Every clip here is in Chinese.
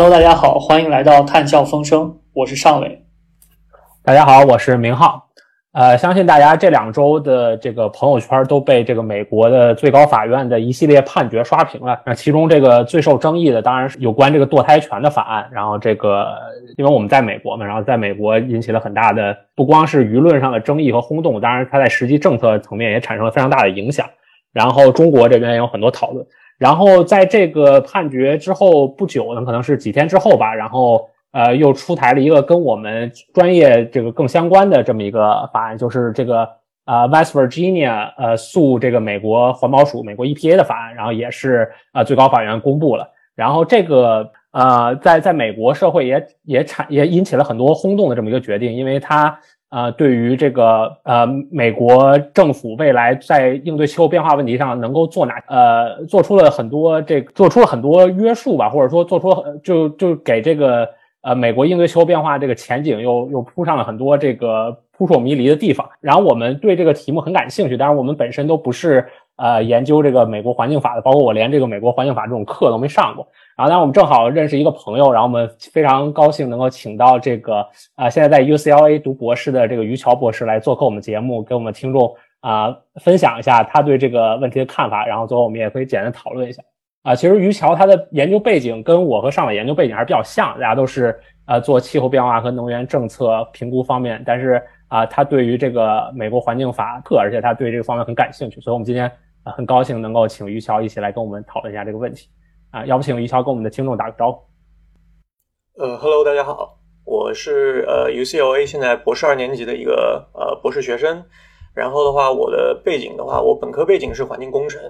Hello，大家好，欢迎来到探笑风声，我是尚伟。大家好，我是明浩。呃，相信大家这两周的这个朋友圈都被这个美国的最高法院的一系列判决刷屏了。那其中这个最受争议的当然是有关这个堕胎权的法案。然后这个，因为我们在美国嘛，然后在美国引起了很大的不光是舆论上的争议和轰动，当然它在实际政策层面也产生了非常大的影响。然后中国这边也有很多讨论。然后在这个判决之后不久呢，可能是几天之后吧，然后呃又出台了一个跟我们专业这个更相关的这么一个法案，就是这个呃 West Virginia 呃诉这个美国环保署美国 EPA 的法案，然后也是呃最高法院公布了，然后这个呃在在美国社会也也产也引起了很多轰动的这么一个决定，因为它。呃，对于这个呃，美国政府未来在应对气候变化问题上能够做哪呃，做出了很多这做出了很多约束吧，或者说做出就就给这个呃美国应对气候变化这个前景又又铺上了很多这个扑朔迷离的地方。然后我们对这个题目很感兴趣，但是我们本身都不是呃研究这个美国环境法的，包括我连这个美国环境法这种课都没上过。然后，当我们正好认识一个朋友，然后我们非常高兴能够请到这个啊，现在在 UCLA 读博士的这个于桥博士来做客我们节目，给我们听众啊分享一下他对这个问题的看法。然后最后我们也可以简单讨论一下啊。其实于桥他的研究背景跟我和上伟研究背景还是比较像，大家都是呃做气候变化和能源政策评估方面，但是啊，他对于这个美国环境法特，而且他对这个方面很感兴趣，所以我们今天啊很高兴能够请于桥一起来跟我们讨论一下这个问题。啊，要不请于桥跟我们的听众打个招呼。呃，Hello，大家好，我是呃 UCLA 现在博士二年级的一个呃博士学生。然后的话，我的背景的话，我本科背景是环境工程。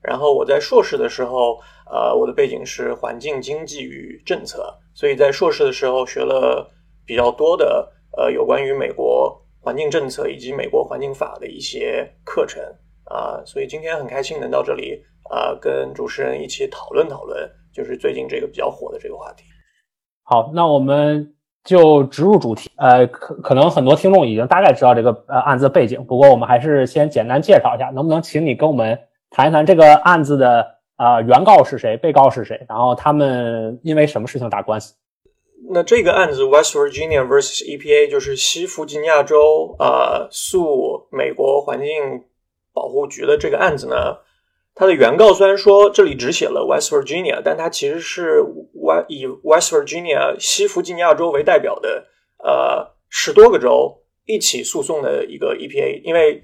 然后我在硕士的时候，呃，我的背景是环境经济与政策。所以在硕士的时候学了比较多的呃有关于美国环境政策以及美国环境法的一些课程啊。所以今天很开心能到这里。啊，跟主持人一起讨论讨论，就是最近这个比较火的这个话题。好，那我们就直入主题。呃，可可能很多听众已经大概知道这个呃案子的背景，不过我们还是先简单介绍一下。能不能请你跟我们谈一谈这个案子的啊原告是谁，被告是谁，然后他们因为什么事情打官司？那这个案子 West Virginia vs EPA 就是西弗吉尼亚州啊诉美国环境保护局的这个案子呢？它的原告虽然说这里只写了 West Virginia，但它其实是 w 以 West Virginia 西弗吉尼亚州为代表的呃十多个州一起诉讼的一个 EPA。因为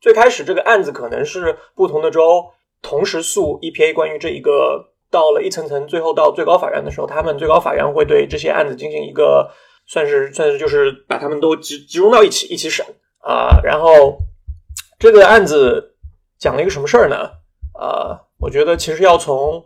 最开始这个案子可能是不同的州同时诉 EPA，关于这一个到了一层层，最后到最高法院的时候，他们最高法院会对这些案子进行一个算是算是就是把他们都集集中到一起一起审啊。然后这个案子讲了一个什么事儿呢？呃，我觉得其实要从，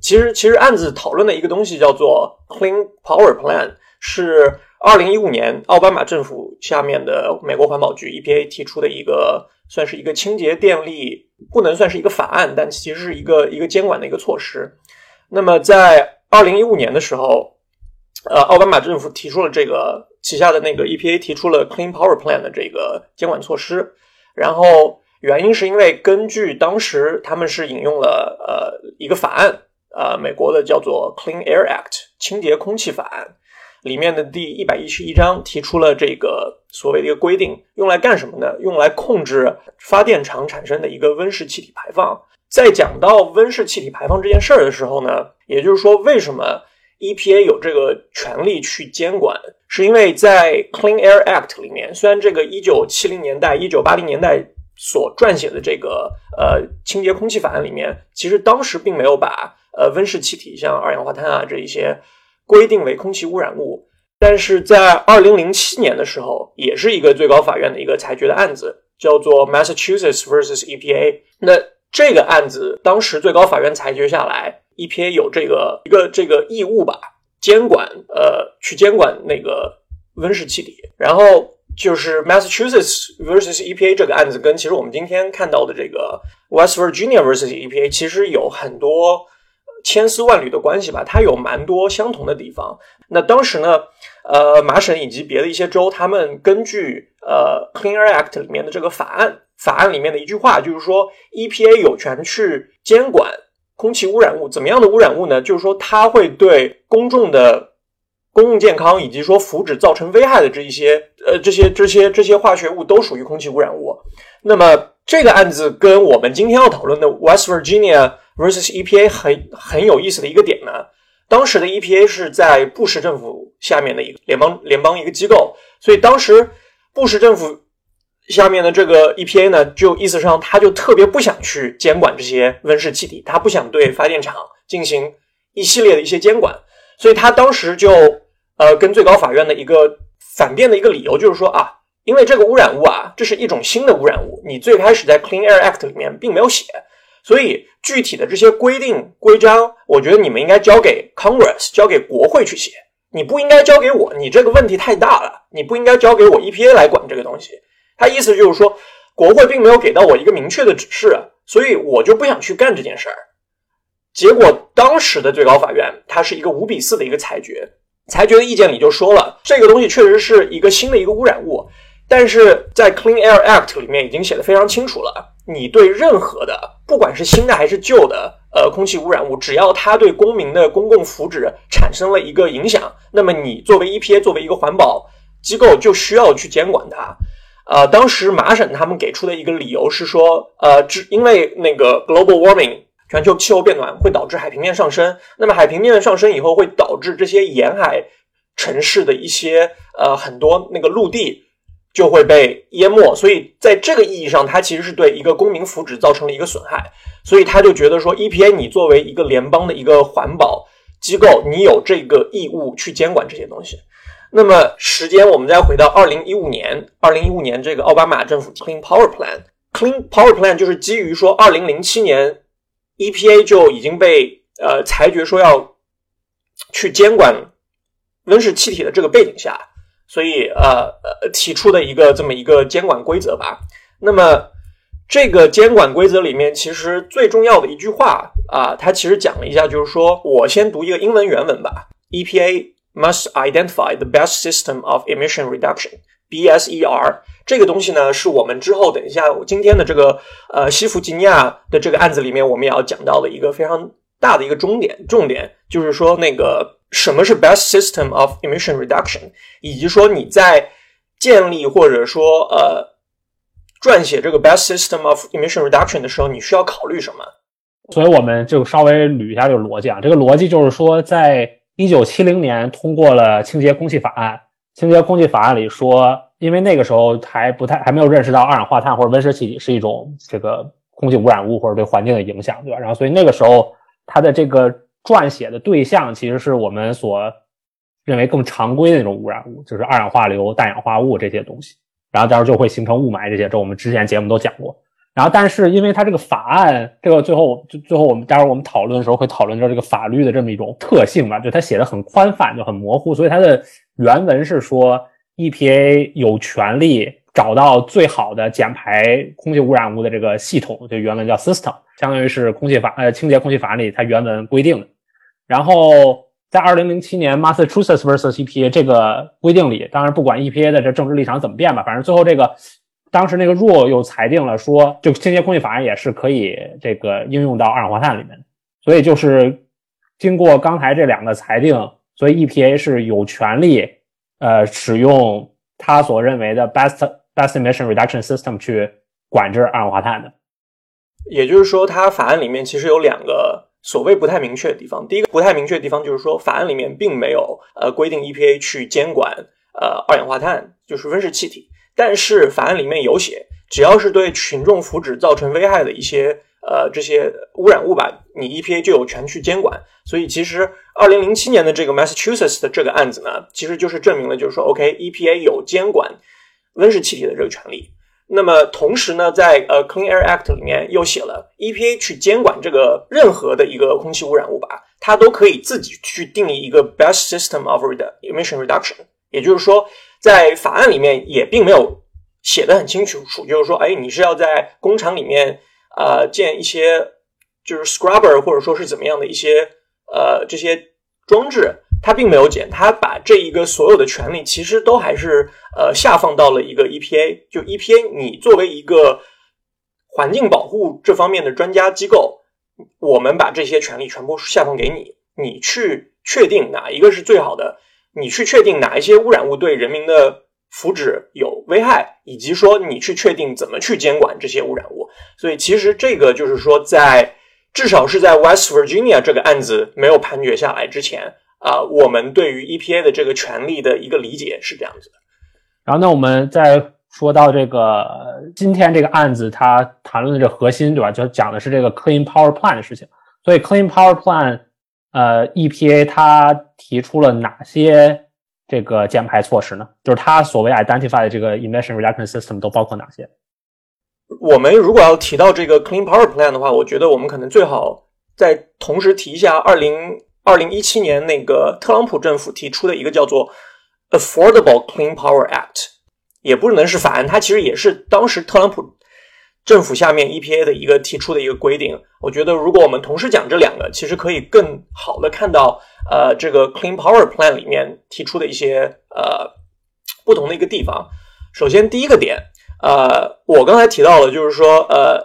其实其实案子讨论的一个东西叫做 Clean Power Plan，是二零一五年奥巴马政府下面的美国环保局 EPA 提出的一个，算是一个清洁电力，不能算是一个法案，但其实是一个一个监管的一个措施。那么在二零一五年的时候，呃，奥巴马政府提出了这个旗下的那个 EPA 提出了 Clean Power Plan 的这个监管措施，然后。原因是因为根据当时他们是引用了呃一个法案，呃美国的叫做 Clean Air Act 清洁空气法案里面的第一百一十一章提出了这个所谓的一个规定，用来干什么呢？用来控制发电厂产生的一个温室气体排放。在讲到温室气体排放这件事儿的时候呢，也就是说，为什么 EPA 有这个权利去监管？是因为在 Clean Air Act 里面，虽然这个一九七零年代、一九八零年代。所撰写的这个呃清洁空气法案里面，其实当时并没有把呃温室气体像二氧化碳啊这一些规定为空气污染物，但是在二零零七年的时候，也是一个最高法院的一个裁决的案子，叫做 Massachusetts versus EPA。那这个案子当时最高法院裁决下来，EPA 有这个一个这个义务吧，监管呃去监管那个温室气体，然后。就是 Massachusetts versus EPA 这个案子，跟其实我们今天看到的这个 West Virginia versus EPA 其实有很多千丝万缕的关系吧。它有蛮多相同的地方。那当时呢，呃，麻省以及别的一些州，他们根据呃 Clean Air Act 里面的这个法案，法案里面的一句话，就是说 EPA 有权去监管空气污染物，怎么样的污染物呢？就是说它会对公众的公共健康以及说福祉造成危害的这一些呃这些这些这些化学物都属于空气污染物。那么这个案子跟我们今天要讨论的 West Virginia versus EPA 很很有意思的一个点呢，当时的 EPA 是在布什政府下面的一个联邦联邦一个机构，所以当时布什政府。下面的这个 EPA 呢，就意思上，他就特别不想去监管这些温室气体，他不想对发电厂进行一系列的一些监管，所以他当时就呃跟最高法院的一个反辩的一个理由就是说啊，因为这个污染物啊，这是一种新的污染物，你最开始在 Clean Air Act 里面并没有写，所以具体的这些规定规章，我觉得你们应该交给 Congress，交给国会去写，你不应该交给我，你这个问题太大了，你不应该交给我 EPA 来管这个东西。他意思就是说，国会并没有给到我一个明确的指示，所以我就不想去干这件事儿。结果当时的最高法院，它是一个五比四的一个裁决，裁决的意见里就说了，这个东西确实是一个新的一个污染物，但是在 Clean Air Act 里面已经写的非常清楚了，你对任何的，不管是新的还是旧的，呃，空气污染物，只要它对公民的公共福祉产生了一个影响，那么你作为 EPA 作为一个环保机构，就需要去监管它。呃，当时麻省他们给出的一个理由是说，呃，只因为那个 global warming 全球气候变暖会导致海平面上升，那么海平面上升以后会导致这些沿海城市的一些呃很多那个陆地就会被淹没，所以在这个意义上，它其实是对一个公民福祉造成了一个损害，所以他就觉得说，EPA 你作为一个联邦的一个环保机构，你有这个义务去监管这些东西。那么时间，我们再回到二零一五年，二零一五年这个奥巴马政府 Clean Power Plan，Clean Power Plan 就是基于说二零零七年 EPA 就已经被呃裁决说要去监管温室气体的这个背景下，所以呃呃提出的一个这么一个监管规则吧。那么这个监管规则里面，其实最重要的一句话啊，它其实讲了一下，就是说我先读一个英文原文吧，EPA。Must identify the best system of emission reduction (BSER) 这个东西呢，是我们之后等一下今天的这个呃西弗吉尼亚的这个案子里面，我们也要讲到的一个非常大的一个重点。重点就是说，那个什么是 best system of emission reduction，以及说你在建立或者说呃撰写这个 best system of emission reduction 的时候，你需要考虑什么？所以我们就稍微捋一下这个逻辑啊。这个逻辑就是说，在一九七零年通过了清洁空气法案。清洁空气法案里说，因为那个时候还不太还没有认识到二氧化碳或者温室气体是一种这个空气污染物或者对环境的影响，对吧？然后所以那个时候它的这个撰写的对象其实是我们所认为更常规的那种污染物，就是二氧化硫、氮氧化物这些东西。然后到时候就会形成雾霾这些，这我们之前节目都讲过。然后，但是因为它这个法案，这个最后就最后我们待会儿我们讨论的时候会讨论到这个法律的这么一种特性吧，就它写的很宽泛，就很模糊，所以它的原文是说 EPA 有权利找到最好的减排空气污染物的这个系统，就原文叫 system，相当于是空气法呃清洁空气法案里它原文规定的。然后在二零零七年 Massachusetts vs EPA 这个规定里，当然不管 EPA 的这政治立场怎么变吧，反正最后这个。当时那个 rule 又裁定了说，就清洁空气法案也是可以这个应用到二氧化碳里面所以就是经过刚才这两个裁定，所以 EPA 是有权利呃使用他所认为的 best best emission reduction system 去管制二氧化碳的。也就是说，它法案里面其实有两个所谓不太明确的地方。第一个不太明确的地方就是说，法案里面并没有呃规定 EPA 去监管呃二氧化碳，就是温室气体。但是法案里面有写，只要是对群众福祉造成危害的一些呃这些污染物吧，你 EPA 就有权去监管。所以其实二零零七年的这个 Massachusetts 的这个案子呢，其实就是证明了，就是说 OK，EPA 有监管温室气体的这个权利。那么同时呢，在呃 Clean Air Act 里面又写了，EPA 去监管这个任何的一个空气污染物吧，它都可以自己去定义一个 best system of emission reduction，也就是说。在法案里面也并没有写的很清楚，就是说，哎，你是要在工厂里面啊建一些就是 scrubber 或者说是怎么样的一些呃这些装置，它并没有减，它把这一个所有的权利其实都还是呃下放到了一个 EPA，就 EPA 你作为一个环境保护这方面的专家机构，我们把这些权利全部下放给你，你去确定哪一个是最好的，你去确定哪一些污染物对人民的福祉有危害，以及说你去确定怎么去监管这些污染物。所以其实这个就是说，在至少是在 West Virginia 这个案子没有判决下来之前啊，我们对于 EPA 的这个权利的一个理解是这样子的。然后呢，我们再说到这个今天这个案子，它谈论的这核心，对吧？就讲的是这个 Clean Power Plan 的事情。所以 Clean Power Plan，呃，EPA 它提出了哪些这个减排措施呢？就是它所谓 identify 的这个 emission reduction system 都包括哪些？我们如果要提到这个 Clean Power Plan 的话，我觉得我们可能最好再同时提一下二零二零一七年那个特朗普政府提出的一个叫做 Affordable Clean Power Act，也不能是法案，它其实也是当时特朗普政府下面 EPA 的一个提出的一个规定。我觉得如果我们同时讲这两个，其实可以更好的看到呃这个 Clean Power Plan 里面提出的一些呃不同的一个地方。首先第一个点。呃，我刚才提到了，就是说，呃，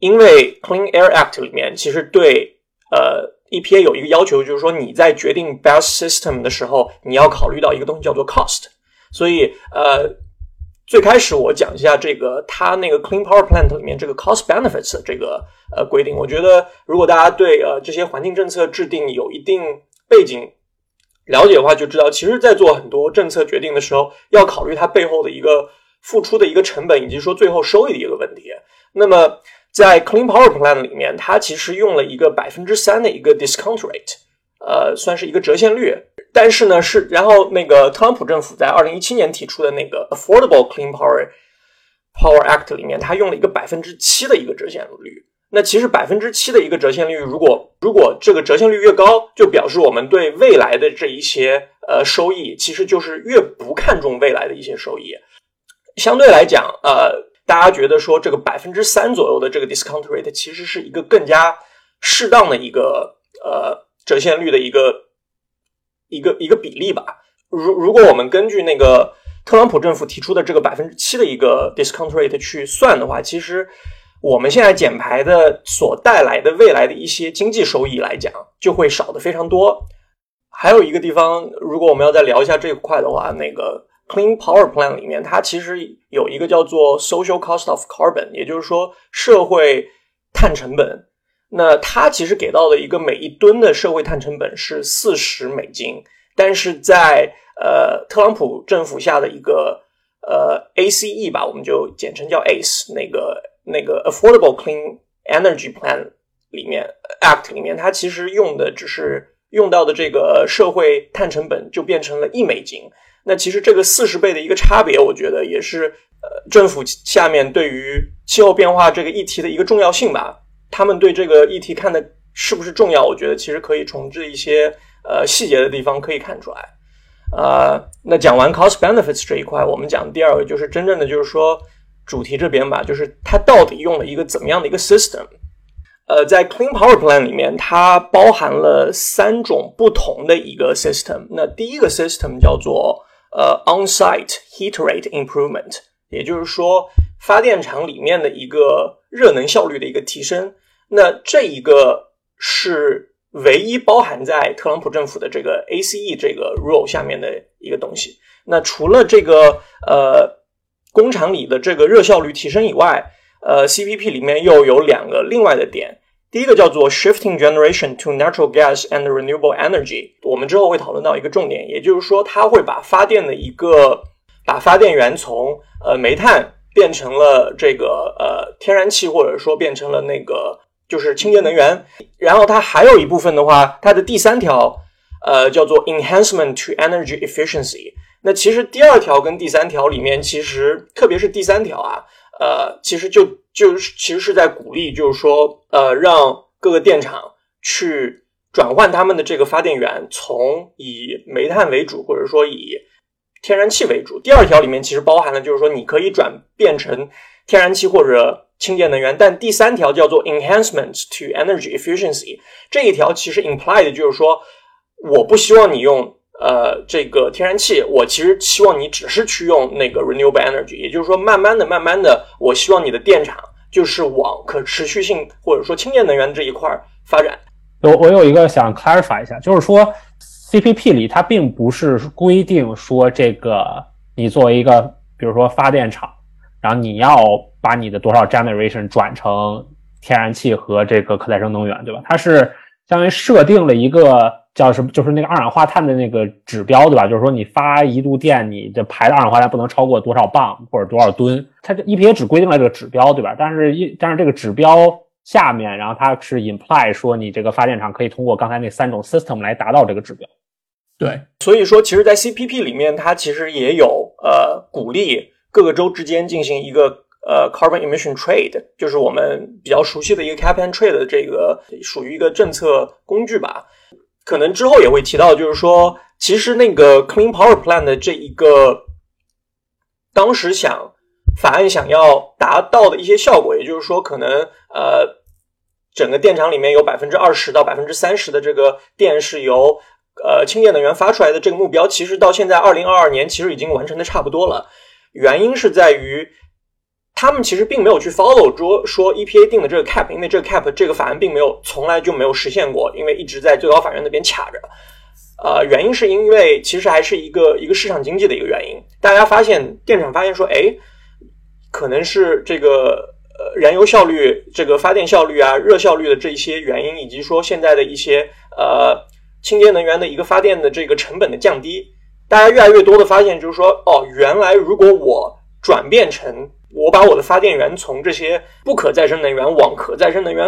因为 Clean Air Act 里面其实对呃 EPA 有一个要求，就是说你在决定 best system 的时候，你要考虑到一个东西叫做 cost。所以，呃，最开始我讲一下这个它那个 Clean Power Plant 里面这个 cost benefits 这个呃规定。我觉得如果大家对呃这些环境政策制定有一定背景了解的话，就知道其实在做很多政策决定的时候，要考虑它背后的一个。付出的一个成本，以及说最后收益的一个问题。那么在 Clean Power Plan 里面，它其实用了一个百分之三的一个 discount rate，呃，算是一个折现率。但是呢，是然后那个特朗普政府在二零一七年提出的那个 Affordable Clean Power Power Act 里面，它用了一个百分之七的一个折现率。那其实百分之七的一个折现率，如果如果这个折现率越高，就表示我们对未来的这一些呃收益，其实就是越不看重未来的一些收益。相对来讲，呃，大家觉得说这个百分之三左右的这个 discount rate 其实是一个更加适当的一个呃折现率的一个一个一个比例吧。如如果我们根据那个特朗普政府提出的这个百分之七的一个 discount rate 去算的话，其实我们现在减排的所带来的未来的一些经济收益来讲，就会少的非常多。还有一个地方，如果我们要再聊一下这一块的话，那个。Clean Power Plan 里面，它其实有一个叫做 Social Cost of Carbon，也就是说社会碳成本。那它其实给到的一个每一吨的社会碳成本是四十美金，但是在呃特朗普政府下的一个呃 ACE 吧，我们就简称叫 ACE 那个那个 Affordable Clean Energy Plan 里面 Act 里面，它其实用的只是用到的这个社会碳成本就变成了一美金。那其实这个四十倍的一个差别，我觉得也是呃政府下面对于气候变化这个议题的一个重要性吧。他们对这个议题看的是不是重要？我觉得其实可以从这一些呃细节的地方可以看出来。呃，那讲完 cost benefits 这一块，我们讲第二个就是真正的就是说主题这边吧，就是它到底用了一个怎么样的一个 system？呃，在 Clean Power Plan 里面，它包含了三种不同的一个 system。那第一个 system 叫做呃，on-site heat rate improvement，也就是说，发电厂里面的一个热能效率的一个提升。那这一个是唯一包含在特朗普政府的这个 ACE 这个 rule 下面的一个东西。那除了这个呃工厂里的这个热效率提升以外，呃，CPP 里面又有两个另外的点。第一个叫做 shifting generation to natural gas and renewable energy，我们之后会讨论到一个重点，也就是说，它会把发电的一个把发电源从呃煤炭变成了这个呃天然气，或者说变成了那个就是清洁能源。然后它还有一部分的话，它的第三条呃叫做 enhancement to energy efficiency。那其实第二条跟第三条里面，其实特别是第三条啊。呃，其实就就是其实是在鼓励，就是说，呃，让各个电厂去转换他们的这个发电源，从以煤炭为主，或者说以天然气为主。第二条里面其实包含了，就是说你可以转变成天然气或者清洁能源。但第三条叫做 enhancement to energy efficiency，这一条其实 implied 就是说，我不希望你用。呃，这个天然气，我其实希望你只是去用那个 renewable energy，也就是说，慢慢的、慢慢的，我希望你的电厂就是往可持续性或者说清洁能源这一块发展。我我有一个想 clarify 一下，就是说 CPP 里它并不是规定说这个你作为一个比如说发电厂，然后你要把你的多少 generation 转成天然气和这个可再生能源，对吧？它是相当于设定了一个叫什么，就是那个二氧化碳的那个指标，对吧？就是说你发一度电，你的排的二氧化碳不能超过多少磅或者多少吨。它这 EPA 只规定了这个指标，对吧？但是一但是这个指标。下面，然后它是 imply 说你这个发电厂可以通过刚才那三种 system 来达到这个指标。对，所以说，其实，在 CPP 里面，它其实也有呃鼓励各个州之间进行一个呃 carbon emission trade，就是我们比较熟悉的一个 cap and trade 的这个属于一个政策工具吧。可能之后也会提到，就是说，其实那个 clean power plan 的这一个当时想法案想要达到的一些效果，也就是说，可能呃。整个电厂里面有百分之二十到百分之三十的这个电是由呃清洁能源发出来的，这个目标其实到现在二零二二年其实已经完成的差不多了。原因是在于他们其实并没有去 follow 说说 EPA 定的这个 cap，因为这个 cap 这个法案并没有从来就没有实现过，因为一直在最高法院那边卡着。呃，原因是因为其实还是一个一个市场经济的一个原因。大家发现电厂发现说，哎，可能是这个。呃，燃油效率、这个发电效率啊、热效率的这一些原因，以及说现在的一些呃清洁能源的一个发电的这个成本的降低，大家越来越多的发现，就是说，哦，原来如果我转变成我把我的发电源从这些不可再生能源往可再生能源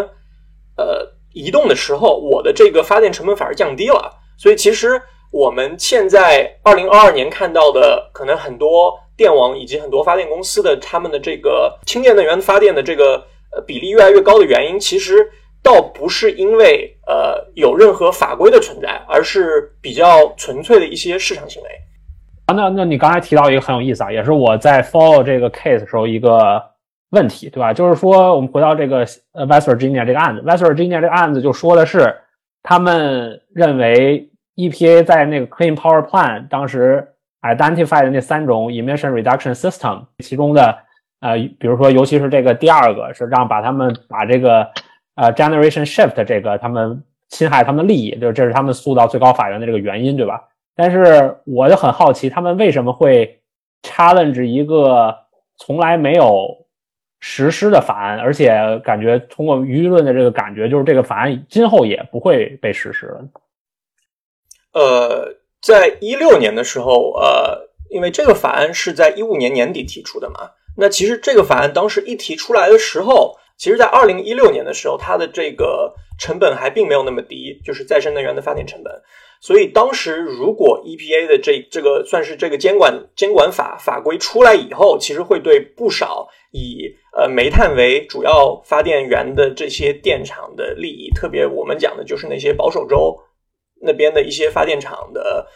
呃移动的时候，我的这个发电成本反而降低了。所以，其实我们现在二零二二年看到的可能很多。电网以及很多发电公司的他们的这个清洁能源发电的这个呃比例越来越高的原因，其实倒不是因为呃有任何法规的存在，而是比较纯粹的一些市场行为。那那你刚才提到一个很有意思啊，也是我在 follow 这个 case 时候一个问题，对吧？就是说我们回到这个呃 West Virginia 这个案子，West Virginia 这个案子就说的是他们认为 EPA 在那个 Clean Power Plan 当时。identify 的那三种 emission reduction system，其中的呃，比如说，尤其是这个第二个，是让把他们把这个呃 generation shift 这个他们侵害他们的利益，就是这是他们诉到最高法院的这个原因，对吧？但是我就很好奇，他们为什么会 challenge 一个从来没有实施的法案，而且感觉通过舆论的这个感觉，就是这个法案今后也不会被实施了。呃。在一六年的时候，呃，因为这个法案是在一五年年底提出的嘛，那其实这个法案当时一提出来的时候，其实在二零一六年的时候，它的这个成本还并没有那么低，就是再生能源的发电成本。所以当时如果 EPA 的这这个算是这个监管监管法法规出来以后，其实会对不少以呃煤炭为主要发电源的这些电厂的利益，特别我们讲的就是那些保守州。那边的一些发电厂的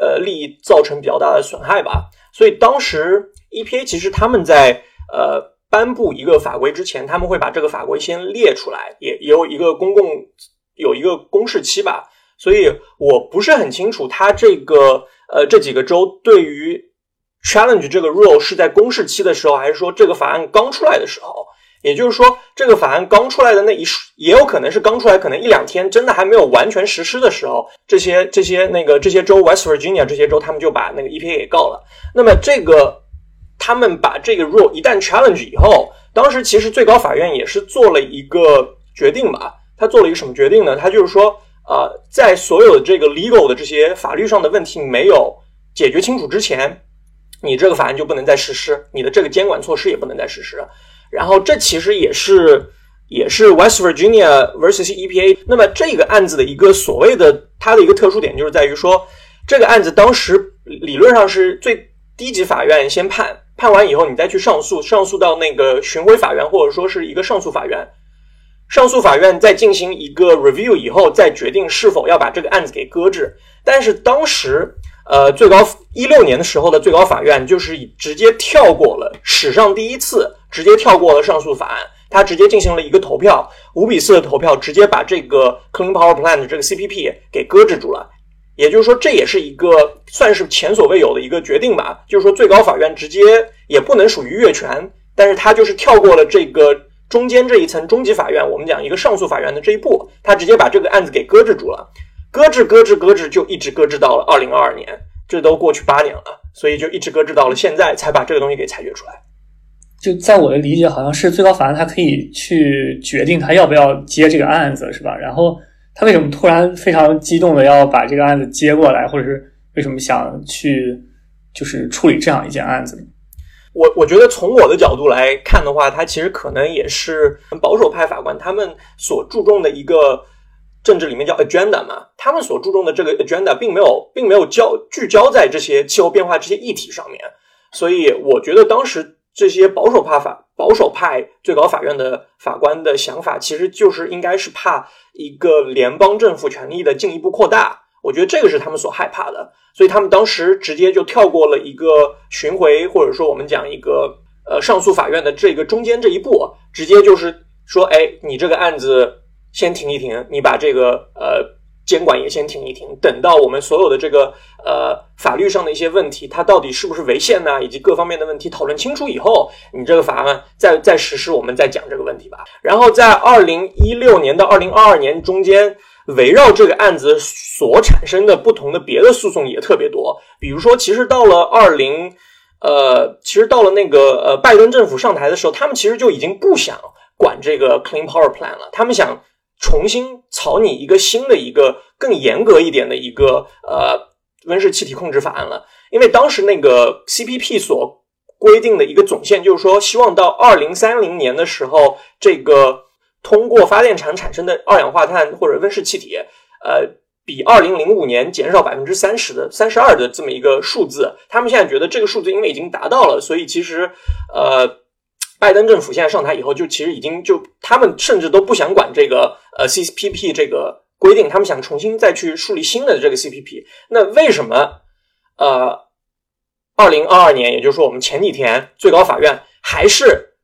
呃利益造成比较大的损害吧，所以当时 EPA 其实他们在呃颁布一个法规之前，他们会把这个法规先列出来，也也有一个公共有一个公示期吧，所以我不是很清楚他这个呃这几个州对于 challenge 这个 rule 是在公示期的时候，还是说这个法案刚出来的时候。也就是说，这个法案刚出来的那一也有可能是刚出来，可能一两天，真的还没有完全实施的时候，这些这些那个这些州，West Virginia 这些州，他们就把那个 EPA 给告了。那么这个他们把这个 rule 一旦 challenge 以后，当时其实最高法院也是做了一个决定吧。他做了一个什么决定呢？他就是说，啊，在所有的这个 legal 的这些法律上的问题没有解决清楚之前，你这个法案就不能再实施，你的这个监管措施也不能再实施。然后这其实也是也是 West Virginia versus EPA。那么这个案子的一个所谓的它的一个特殊点，就是在于说，这个案子当时理论上是最低级法院先判，判完以后你再去上诉，上诉到那个巡回法院或者说是一个上诉法院，上诉法院在进行一个 review 以后，再决定是否要把这个案子给搁置。但是当时。呃，最高一六年的时候的最高法院就是直接跳过了史上第一次，直接跳过了上诉法案，他直接进行了一个投票，五比四的投票，直接把这个 Clean Power Plan 的这个 CPP 给搁置住了。也就是说，这也是一个算是前所未有的一个决定吧。就是说，最高法院直接也不能属于越权，但是他就是跳过了这个中间这一层中级法院，我们讲一个上诉法院的这一步，他直接把这个案子给搁置住了，搁置搁置搁置，就一直搁置到了二零二二年，这都过去八年了，所以就一直搁置到了现在，才把这个东西给裁决出来。就在我的理解，好像是最高法院他可以去决定他要不要接这个案子，是吧？然后他为什么突然非常激动的要把这个案子接过来，或者是为什么想去就是处理这样一件案子呢？我我觉得从我的角度来看的话，他其实可能也是保守派法官他们所注重的一个政治里面叫 agenda 嘛，他们所注重的这个 agenda 并没有并没有焦聚焦在这些气候变化这些议题上面，所以我觉得当时这些保守派法保守派最高法院的法官的想法，其实就是应该是怕一个联邦政府权力的进一步扩大。我觉得这个是他们所害怕的，所以他们当时直接就跳过了一个巡回，或者说我们讲一个呃上诉法院的这个中间这一步，直接就是说，哎，你这个案子先停一停，你把这个呃监管也先停一停，等到我们所有的这个呃法律上的一些问题，它到底是不是违宪呢，以及各方面的问题讨论清楚以后，你这个法案再再实施，我们再讲这个问题吧。然后在二零一六年到二零二二年中间。围绕这个案子所产生的不同的别的诉讼也特别多，比如说，其实到了二零，呃，其实到了那个呃拜登政府上台的时候，他们其实就已经不想管这个 Clean Power Plan 了，他们想重新草拟一个新的一个更严格一点的一个呃温室气体控制法案了，因为当时那个 CPP 所规定的一个总线就是说，希望到二零三零年的时候，这个。通过发电厂产生的二氧化碳或者温室气体，呃，比二零零五年减少百分之三十的三十二的这么一个数字，他们现在觉得这个数字因为已经达到了，所以其实，呃，拜登政府现在上台以后，就其实已经就他们甚至都不想管这个呃 CPP 这个规定，他们想重新再去树立新的这个 CPP。那为什么呃，二零二二年，也就是说我们前几天最高法院还是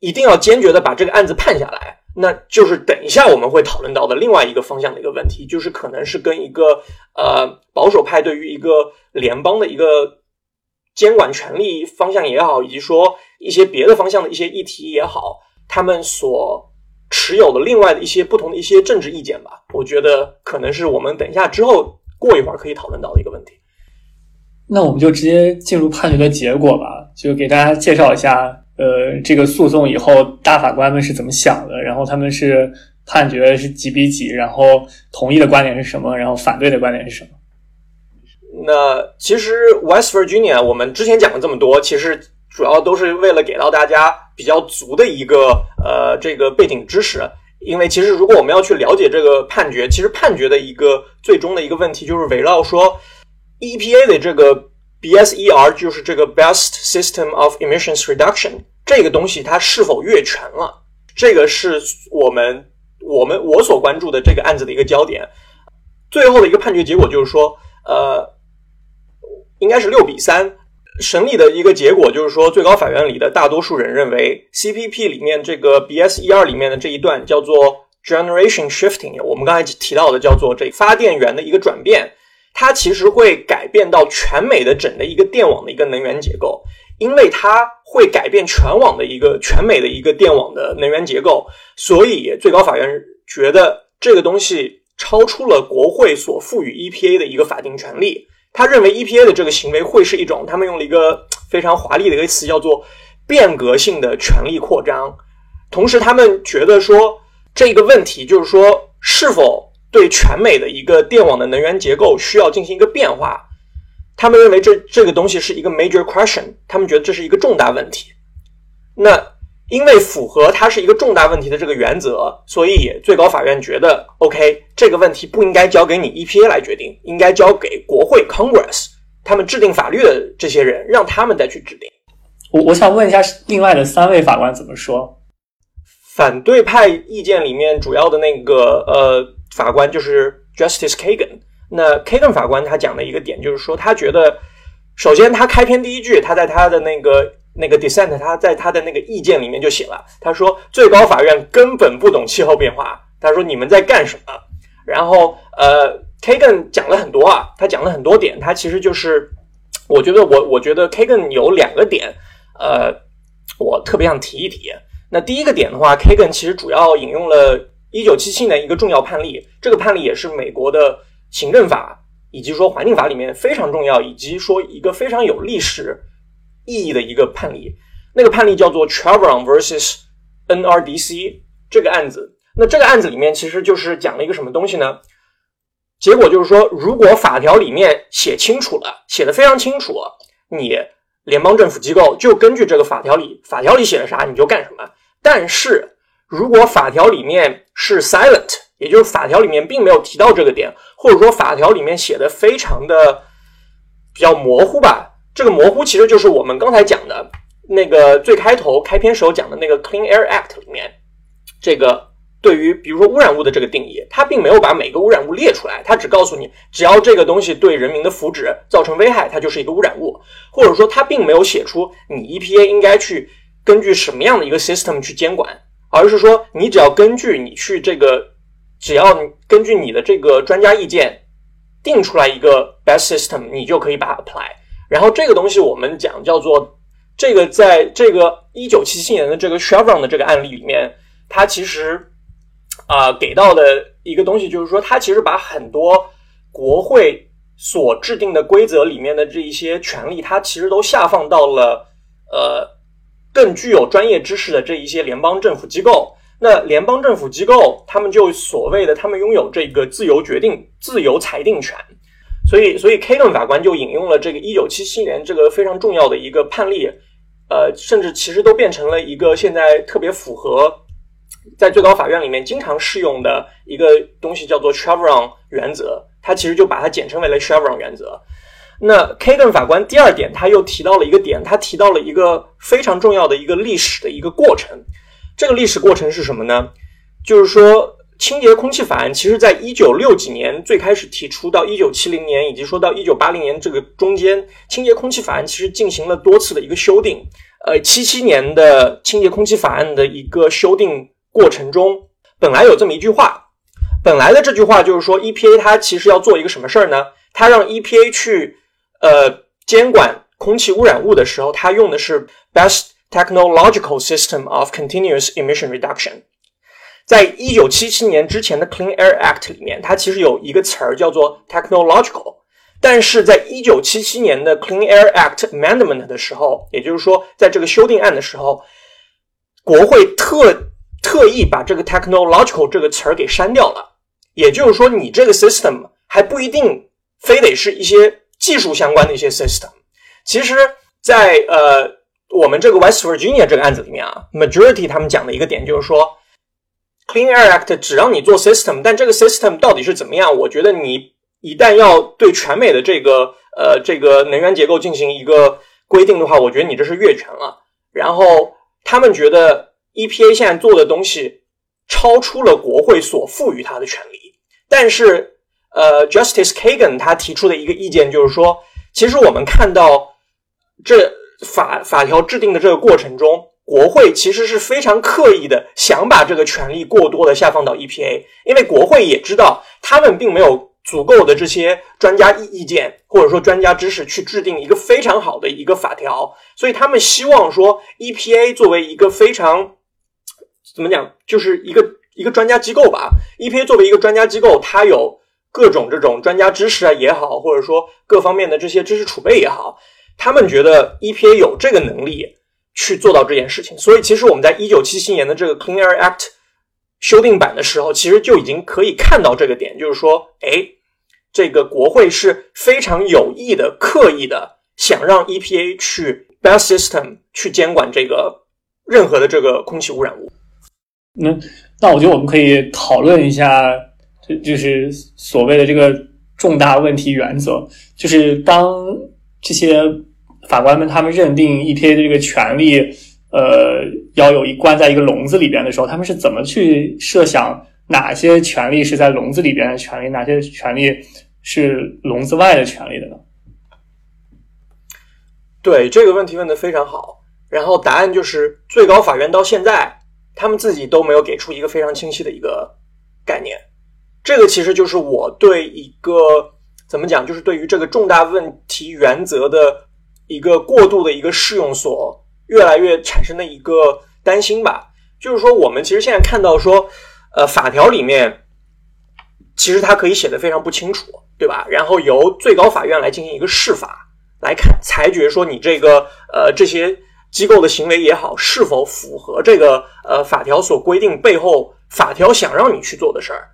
一定要坚决的把这个案子判下来？那就是等一下我们会讨论到的另外一个方向的一个问题，就是可能是跟一个呃保守派对于一个联邦的一个监管权力方向也好，以及说一些别的方向的一些议题也好，他们所持有的另外的一些不同的一些政治意见吧。我觉得可能是我们等一下之后过一会儿可以讨论到的一个问题。那我们就直接进入判决的结果吧，就给大家介绍一下。呃，这个诉讼以后，大法官们是怎么想的？然后他们是判决是几比几？然后同意的观点是什么？然后反对的观点是什么？那其实 West Virginia 我们之前讲了这么多，其实主要都是为了给到大家比较足的一个呃这个背景知识。因为其实如果我们要去了解这个判决，其实判决的一个最终的一个问题就是围绕说 EPA 的这个。BSER 就是这个 Best System of Emissions Reduction 这个东西它是否越权了？这个是我们我们我所关注的这个案子的一个焦点。最后的一个判决结果就是说，呃，应该是六比三。审理的一个结果就是说，最高法院里的大多数人认为，CPP 里面这个 BSER 里面的这一段叫做 Generation Shifting，我们刚才提到的叫做这发电源的一个转变。它其实会改变到全美的整的一个电网的一个能源结构，因为它会改变全网的一个全美的一个电网的能源结构，所以最高法院觉得这个东西超出了国会所赋予 EPA 的一个法定权利。他认为 EPA 的这个行为会是一种，他们用了一个非常华丽的一个词，叫做变革性的权力扩张。同时，他们觉得说这个问题就是说是否。对全美的一个电网的能源结构需要进行一个变化，他们认为这这个东西是一个 major question，他们觉得这是一个重大问题。那因为符合它是一个重大问题的这个原则，所以最高法院觉得 OK，这个问题不应该交给你 EPA 来决定，应该交给国会 Congress 他们制定法律的这些人，让他们再去制定。我我想问一下，另外的三位法官怎么说？反对派意见里面主要的那个呃。法官就是 Justice Kagan。那 Kagan 法官他讲的一个点就是说，他觉得，首先他开篇第一句，他在他的那个那个 dissent，他在他的那个意见里面就写了，他说最高法院根本不懂气候变化。他说你们在干什么？然后呃，Kagan 讲了很多啊，他讲了很多点，他其实就是，我觉得我我觉得 Kagan 有两个点，呃，我特别想提一提。那第一个点的话，Kagan 其实主要引用了1977年一个重要判例，这个判例也是美国的行政法以及说环境法里面非常重要，以及说一个非常有历史意义的一个判例。那个判例叫做 Chevron vs NRDC 这个案子。那这个案子里面其实就是讲了一个什么东西呢？结果就是说，如果法条里面写清楚了，写的非常清楚，你联邦政府机构就根据这个法条里，法条里写的啥你就干什么。但是如果法条里面是 silent，也就是法条里面并没有提到这个点，或者说法条里面写的非常的比较模糊吧，这个模糊其实就是我们刚才讲的那个最开头开篇时候讲的那个 Clean Air Act 里面这个。对于比如说污染物的这个定义，它并没有把每个污染物列出来，它只告诉你，只要这个东西对人民的福祉造成危害，它就是一个污染物。或者说，它并没有写出你 EPA 应该去根据什么样的一个 system 去监管，而是说你只要根据你去这个，只要根据你的这个专家意见定出来一个 best system，你就可以把它 apply。然后这个东西我们讲叫做这个，在这个一九七七年的这个 Chevron 的这个案例里面，它其实。啊，给到的一个东西就是说，它其实把很多国会所制定的规则里面的这一些权利，它其实都下放到了呃更具有专业知识的这一些联邦政府机构。那联邦政府机构，他们就所谓的他们拥有这个自由决定、自由裁定权。所以，所以 K 顿法官就引用了这个一九七七年这个非常重要的一个判例，呃，甚至其实都变成了一个现在特别符合。在最高法院里面经常适用的一个东西叫做 Chevron 原则，它其实就把它简称为了 Chevron 原则。那 Kagan 法官第二点，他又提到了一个点，他提到了一个非常重要的一个历史的一个过程。这个历史过程是什么呢？就是说，清洁空气法案其实在一九六几年最开始提出，到一九七零年，以及说到一九八零年这个中间，清洁空气法案其实进行了多次的一个修订。呃，七七年的清洁空气法案的一个修订。过程中本来有这么一句话，本来的这句话就是说，EPA 它其实要做一个什么事儿呢？它让 EPA 去呃监管空气污染物的时候，它用的是 Best Technological System of Continuous Emission Reduction。在一九七七年之前的 Clean Air Act 里面，它其实有一个词儿叫做 technological，但是在一九七七年的 Clean Air Act Amendment 的时候，也就是说在这个修订案的时候，国会特特意把这个 technological 这个词儿给删掉了，也就是说，你这个 system 还不一定非得是一些技术相关的一些 system。其实，在呃我们这个 West Virginia 这个案子里面啊，majority 他们讲的一个点就是说，Clean Air Act 只让你做 system，但这个 system 到底是怎么样？我觉得你一旦要对全美的这个呃这个能源结构进行一个规定的话，我觉得你这是越权了。然后他们觉得。EPA 现在做的东西超出了国会所赋予他的权利，但是，呃，Justice Kagan 他提出的一个意见就是说，其实我们看到这法法条制定的这个过程中，国会其实是非常刻意的想把这个权利过多的下放到 EPA，因为国会也知道他们并没有足够的这些专家意意见或者说专家知识去制定一个非常好的一个法条，所以他们希望说 EPA 作为一个非常怎么讲？就是一个一个专家机构吧。EPA 作为一个专家机构，它有各种这种专家知识啊也好，或者说各方面的这些知识储备也好，他们觉得 EPA 有这个能力去做到这件事情。所以，其实我们在一九七七年的这个 Clean Air Act 修订版的时候，其实就已经可以看到这个点，就是说，哎，这个国会是非常有意的、刻意的想让 EPA 去 best system 去监管这个任何的这个空气污染物。那那我觉得我们可以讨论一下，就就是所谓的这个重大问题原则，就是当这些法官们他们认定 EPA 的这个权利，呃，要有一关在一个笼子里边的时候，他们是怎么去设想哪些权利是在笼子里边的权利，哪些权利是笼子外的权利的呢？对这个问题问的非常好，然后答案就是最高法院到现在。他们自己都没有给出一个非常清晰的一个概念，这个其实就是我对一个怎么讲，就是对于这个重大问题原则的一个过度的一个适用所越来越产生的一个担心吧。就是说，我们其实现在看到说，呃，法条里面其实它可以写的非常不清楚，对吧？然后由最高法院来进行一个释法，来看裁决说你这个呃这些机构的行为也好，是否符合这个呃法条所规定背后法条想让你去做的事儿。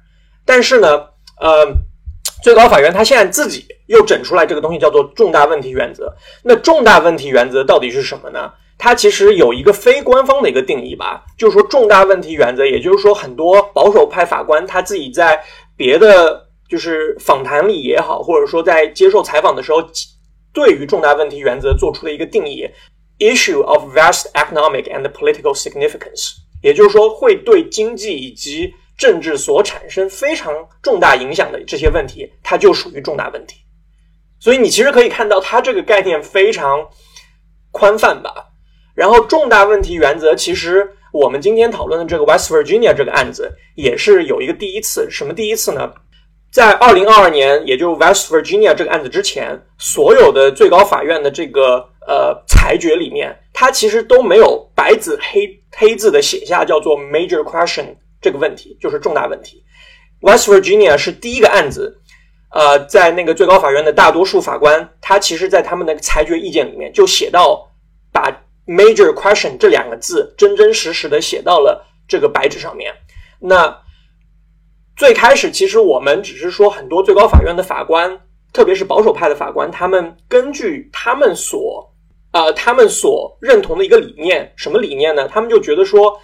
但是呢，呃，最高法院他现在自己又整出来这个东西叫做重大问题原则。那重大问题原则到底是什么呢？它其实有一个非官方的一个定义吧，就是说重大问题原则，也就是说很多保守派法官他自己在别的就是访谈里也好，或者说在接受采访的时候，对于重大问题原则做出的一个定义：issue of vast economic and political significance，也就是说会对经济以及政治所产生非常重大影响的这些问题，它就属于重大问题。所以你其实可以看到，它这个概念非常宽泛吧。然后重大问题原则，其实我们今天讨论的这个 West Virginia 这个案子也是有一个第一次。什么第一次呢？在二零二二年，也就 West Virginia 这个案子之前，所有的最高法院的这个呃裁决里面，它其实都没有白纸黑黑字的写下叫做 major question 这个问题，就是重大问题。West Virginia 是第一个案子，呃，在那个最高法院的大多数法官，他其实在他们的裁决意见里面就写到把。Major question 这两个字真真实实的写到了这个白纸上面。那最开始其实我们只是说很多最高法院的法官，特别是保守派的法官，他们根据他们所呃他们所认同的一个理念，什么理念呢？他们就觉得说，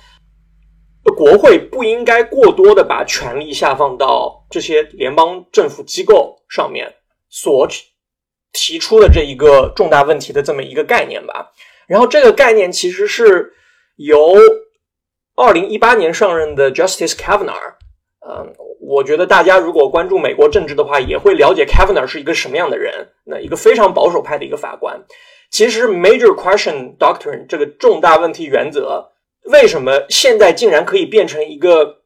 国会不应该过多的把权力下放到这些联邦政府机构上面所提出的这一个重大问题的这么一个概念吧。然后这个概念其实是由二零一八年上任的 Justice Kavanaugh，嗯，我觉得大家如果关注美国政治的话，也会了解 Kavanaugh 是一个什么样的人。那一个非常保守派的一个法官。其实 Major Question Doctrine 这个重大问题原则，为什么现在竟然可以变成一个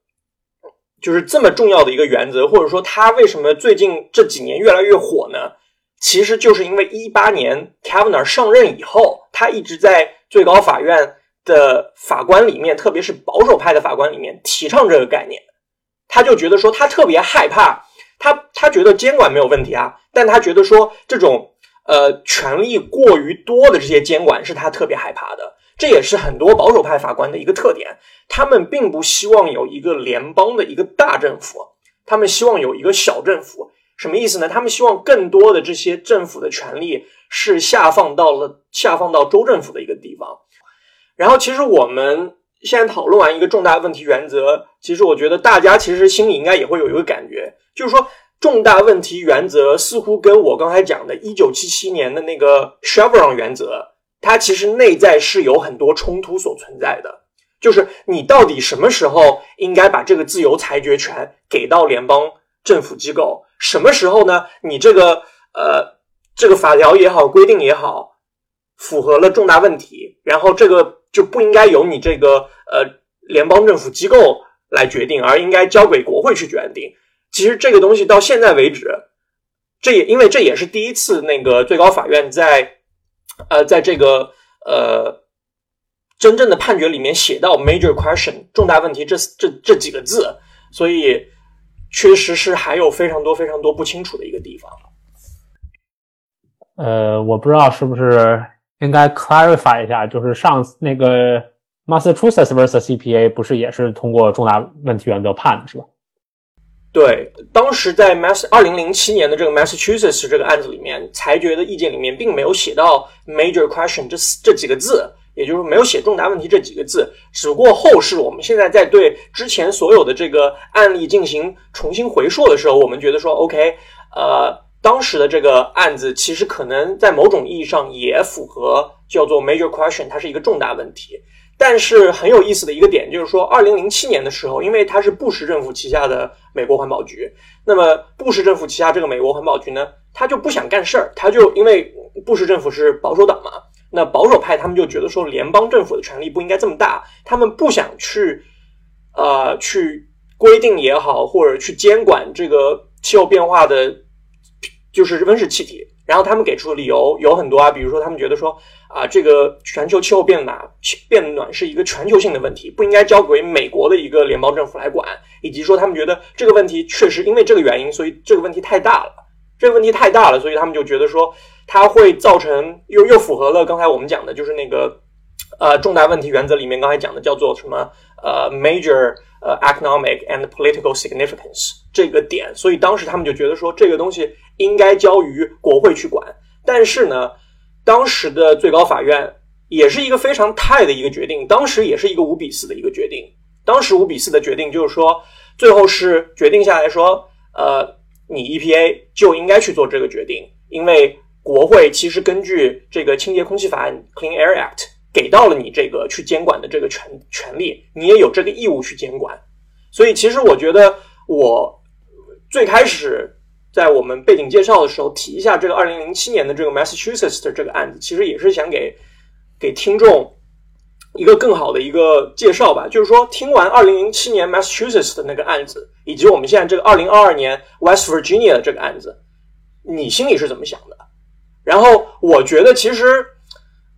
就是这么重要的一个原则，或者说它为什么最近这几年越来越火呢？其实就是因为一八年 Kavanaugh 上任以后，他一直在最高法院的法官里面，特别是保守派的法官里面提倡这个概念。他就觉得说，他特别害怕，他他觉得监管没有问题啊，但他觉得说这种呃权力过于多的这些监管是他特别害怕的。这也是很多保守派法官的一个特点，他们并不希望有一个联邦的一个大政府，他们希望有一个小政府。什么意思呢？他们希望更多的这些政府的权利是下放到了下放到州政府的一个地方。然后，其实我们现在讨论完一个重大问题原则，其实我觉得大家其实心里应该也会有一个感觉，就是说重大问题原则似乎跟我刚才讲的1977年的那个 Chevron 原则，它其实内在是有很多冲突所存在的。就是你到底什么时候应该把这个自由裁决权给到联邦政府机构？什么时候呢？你这个呃，这个法条也好，规定也好，符合了重大问题，然后这个就不应该由你这个呃联邦政府机构来决定，而应该交给国会去决定。其实这个东西到现在为止，这也因为这也是第一次那个最高法院在呃在这个呃真正的判决里面写到 major question 重大问题这这这几个字，所以。确实是还有非常多非常多不清楚的一个地方。呃，我不知道是不是应该 clarify 一下，就是上那个 Massachusetts vs CPA 不是也是通过重大问题原则判的是吧？对，当时在 Mass 二零零七年的这个 Massachusetts 这个案子里面，裁决的意见里面并没有写到 major question 这这几个字。也就是没有写重大问题这几个字，只不过后世我们现在在对之前所有的这个案例进行重新回溯的时候，我们觉得说，OK，呃，当时的这个案子其实可能在某种意义上也符合叫做 major question，它是一个重大问题。但是很有意思的一个点就是说，二零零七年的时候，因为它是布什政府旗下的美国环保局，那么布什政府旗下这个美国环保局呢，他就不想干事儿，他就因为布什政府是保守党嘛。那保守派他们就觉得说，联邦政府的权力不应该这么大，他们不想去，呃，去规定也好，或者去监管这个气候变化的，就是温室气体。然后他们给出的理由有很多啊，比如说他们觉得说啊，这个全球气候变暖变暖是一个全球性的问题，不应该交给美国的一个联邦政府来管，以及说他们觉得这个问题确实因为这个原因，所以这个问题太大了，这个问题太大了，所以他们就觉得说它会造成又又符合了刚才我们讲的就是那个呃重大问题原则里面刚才讲的叫做什么呃 major 呃 economic and political significance 这个点，所以当时他们就觉得说这个东西。应该交于国会去管，但是呢，当时的最高法院也是一个非常态的一个决定，当时也是一个五比四的一个决定。当时五比四的决定就是说，最后是决定下来说，呃，你 EPA 就应该去做这个决定，因为国会其实根据这个清洁空气法案 （Clean Air Act） 给到了你这个去监管的这个权权利，你也有这个义务去监管。所以，其实我觉得我最开始。在我们背景介绍的时候提一下这个二零零七年的这个 Massachusetts 的这个案子，其实也是想给给听众一个更好的一个介绍吧。就是说，听完二零零七年 Massachusetts 的那个案子，以及我们现在这个二零二二年 West Virginia 的这个案子，你心里是怎么想的？然后，我觉得其实，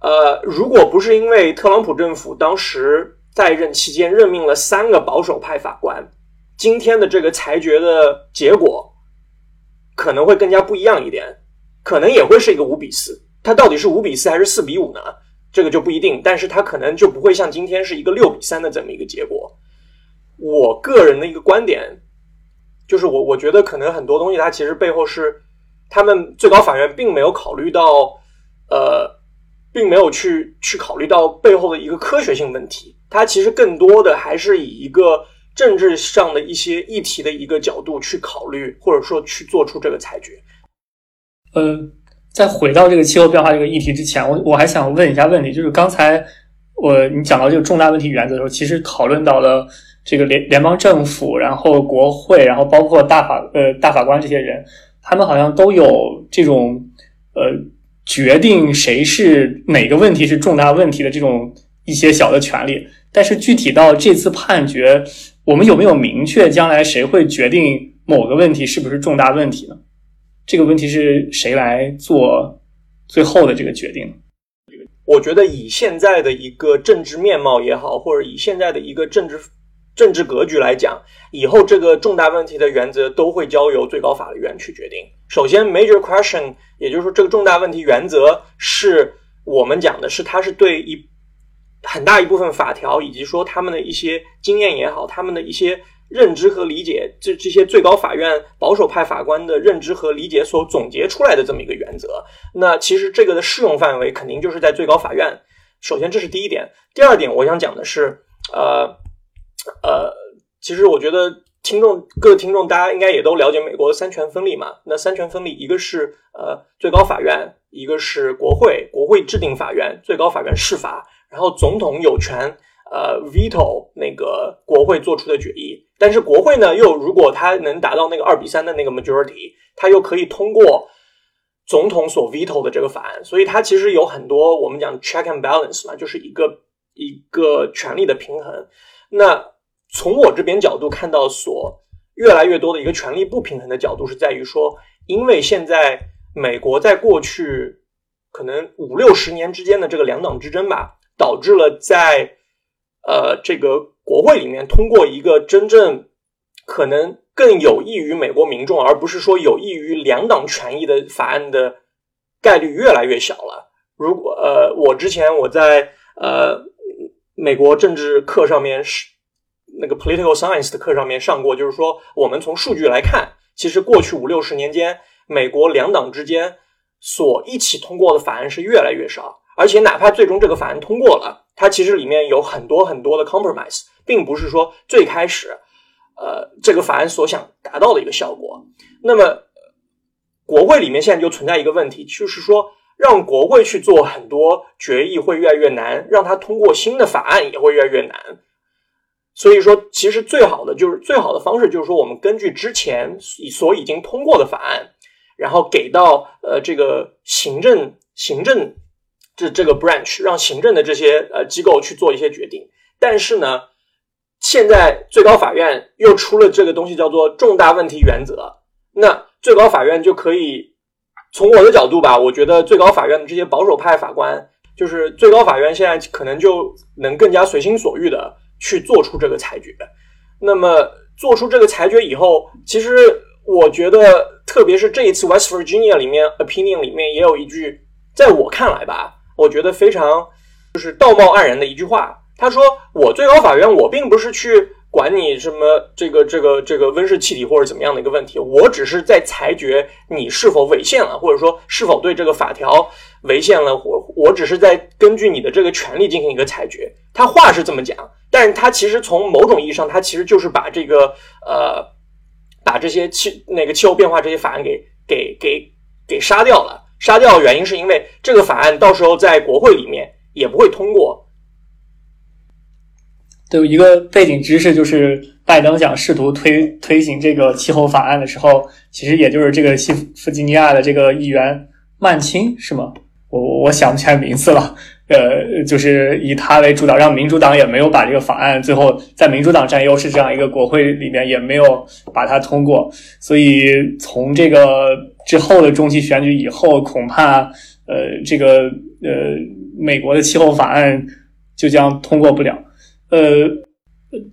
呃，如果不是因为特朗普政府当时在任期间任命了三个保守派法官，今天的这个裁决的结果。可能会更加不一样一点，可能也会是一个五比四。它到底是五比四还是四比五呢？这个就不一定。但是它可能就不会像今天是一个六比三的这么一个结果。我个人的一个观点就是，我我觉得可能很多东西它其实背后是他们最高法院并没有考虑到，呃，并没有去去考虑到背后的一个科学性问题。它其实更多的还是以一个。政治上的一些议题的一个角度去考虑，或者说去做出这个裁决。嗯，在回到这个气候变化这个议题之前，我我还想问一下问题，就是刚才我你讲到这个重大问题原则的时候，其实讨论到了这个联联邦政府，然后国会，然后包括大法呃大法官这些人，他们好像都有这种呃决定谁是哪个问题是重大问题的这种一些小的权利，但是具体到这次判决。我们有没有明确将来谁会决定某个问题是不是重大问题呢？这个问题是谁来做最后的这个决定？我觉得以现在的一个政治面貌也好，或者以现在的一个政治政治格局来讲，以后这个重大问题的原则都会交由最高法院去决定。首先，major question，也就是说，这个重大问题原则是我们讲的是它是对一。很大一部分法条，以及说他们的一些经验也好，他们的一些认知和理解，这这些最高法院保守派法官的认知和理解所总结出来的这么一个原则。那其实这个的适用范围肯定就是在最高法院。首先，这是第一点。第二点，我想讲的是，呃呃，其实我觉得听众各位听众大家应该也都了解美国的三权分立嘛。那三权分立，一个是呃最高法院，一个是国会，国会制定法院，最高法院释法。然后总统有权呃 veto 那个国会做出的决议，但是国会呢又如果他能达到那个二比三的那个 majority，他又可以通过总统所 veto 的这个法案，所以它其实有很多我们讲 check and balance 嘛，就是一个一个权力的平衡。那从我这边角度看到，所越来越多的一个权力不平衡的角度是在于说，因为现在美国在过去可能五六十年之间的这个两党之争吧。导致了在呃这个国会里面通过一个真正可能更有益于美国民众，而不是说有益于两党权益的法案的概率越来越小了。如果呃我之前我在呃美国政治课上面是那个 political science 的课上面上过，就是说我们从数据来看，其实过去五六十年间，美国两党之间所一起通过的法案是越来越少。而且，哪怕最终这个法案通过了，它其实里面有很多很多的 compromise，并不是说最开始，呃，这个法案所想达到的一个效果。那么，国会里面现在就存在一个问题，就是说，让国会去做很多决议会越来越难，让它通过新的法案也会越来越难。所以说，其实最好的就是最好的方式，就是说，我们根据之前所已经通过的法案，然后给到呃这个行政行政。这这个 branch 让行政的这些呃机构去做一些决定，但是呢，现在最高法院又出了这个东西叫做重大问题原则，那最高法院就可以从我的角度吧，我觉得最高法院的这些保守派法官，就是最高法院现在可能就能更加随心所欲的去做出这个裁决。那么做出这个裁决以后，其实我觉得，特别是这一次 West Virginia 里面 opinion 里面也有一句，在我看来吧，我觉得非常就是道貌岸然的一句话。他说：“我最高法院，我并不是去。”管你什么这个这个这个温室气体或者怎么样的一个问题，我只是在裁决你是否违宪了，或者说是否对这个法条违宪了。我我只是在根据你的这个权利进行一个裁决。他话是这么讲，但是他其实从某种意义上，他其实就是把这个呃把这些气那个气候变化这些法案给给给给杀掉了。杀掉的原因是因为这个法案到时候在国会里面也不会通过。有一个背景知识，就是拜登想试图推推行这个气候法案的时候，其实也就是这个西弗吉尼亚的这个议员曼青，是吗？我我想不起来名字了。呃，就是以他为主导，让民主党也没有把这个法案最后在民主党占优势这样一个国会里面也没有把它通过。所以从这个之后的中期选举以后，恐怕呃这个呃美国的气候法案就将通过不了。呃，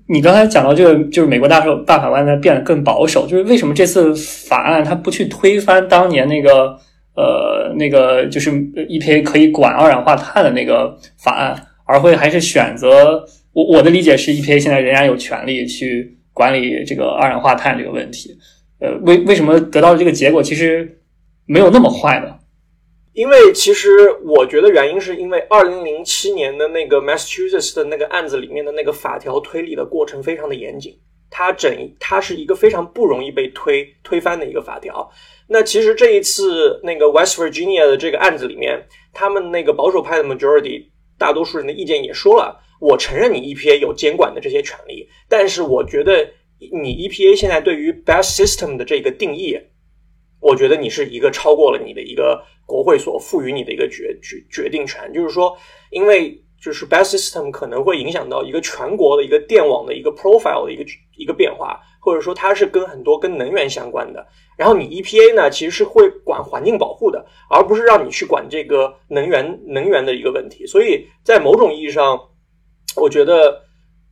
你刚才讲到这个，就是美国大手大法官在变得更保守，就是为什么这次法案他不去推翻当年那个呃那个就是 EPA 可以管二氧化碳的那个法案，而会还是选择我我的理解是 EPA 现在仍然有权利去管理这个二氧化碳这个问题，呃，为为什么得到的这个结果其实没有那么坏呢？因为其实我觉得原因是因为二零零七年的那个 Massachusetts 的那个案子里面的那个法条推理的过程非常的严谨，它整它是一个非常不容易被推推翻的一个法条。那其实这一次那个 West Virginia 的这个案子里面，他们那个保守派的 majority 大多数人的意见也说了，我承认你 EPA 有监管的这些权利，但是我觉得你 EPA 现在对于 best system 的这个定义，我觉得你是一个超过了你的一个。国会所赋予你的一个决决决定权，就是说，因为就是 best system 可能会影响到一个全国的一个电网的一个 profile 的一个一个变化，或者说它是跟很多跟能源相关的。然后你 EPA 呢，其实是会管环境保护的，而不是让你去管这个能源能源的一个问题。所以在某种意义上，我觉得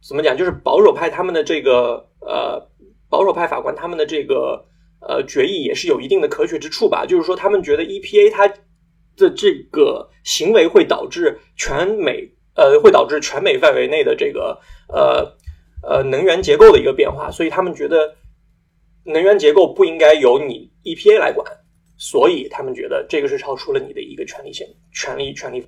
怎么讲，就是保守派他们的这个呃保守派法官他们的这个。呃，决议也是有一定的科学之处吧，就是说他们觉得 EPA 它的这个行为会导致全美呃会导致全美范围内的这个呃呃能源结构的一个变化，所以他们觉得能源结构不应该由你 EPA 来管，所以他们觉得这个是超出了你的一个权利线权利权利。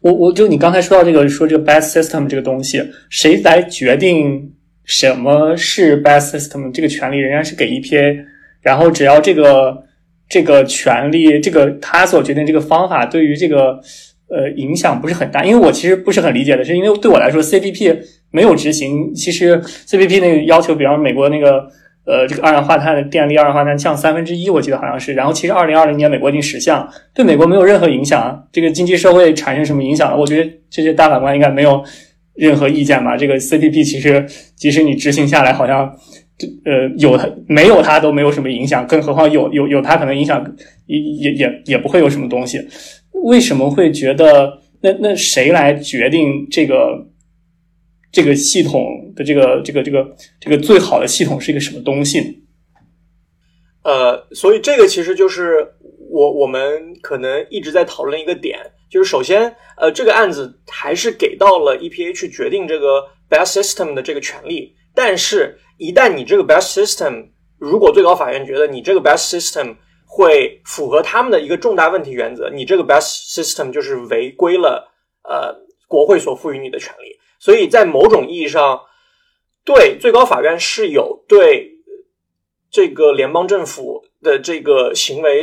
我我就你刚才说到这个说这个 best system 这个东西，谁来决定？什么是 best system？这个权利仍然是给 EPA，然后只要这个这个权利，这个他所决定这个方法对于这个呃影响不是很大。因为我其实不是很理解的是，因为对我来说，CPP 没有执行，其实 CPP 那个要求，比方美国那个呃这个二氧化碳的电力二氧化碳降三分之一，我记得好像是。然后其实二零二零年美国已经实现了，对美国没有任何影响啊，这个经济社会产生什么影响了？我觉得这些大法官应该没有。任何意见吧？这个 CPP 其实，即使你执行下来，好像，呃，有它没有它都没有什么影响，更何况有有有它可能影响也也也也不会有什么东西。为什么会觉得那那谁来决定这个这个系统的这个这个这个这个最好的系统是一个什么东西？呃，所以这个其实就是我我们可能一直在讨论一个点。就是首先，呃，这个案子还是给到了 EPA 去决定这个 best system 的这个权利。但是，一旦你这个 best system，如果最高法院觉得你这个 best system 会符合他们的一个重大问题原则，你这个 best system 就是违规了，呃，国会所赋予你的权利。所以在某种意义上，对最高法院是有对这个联邦政府的这个行为。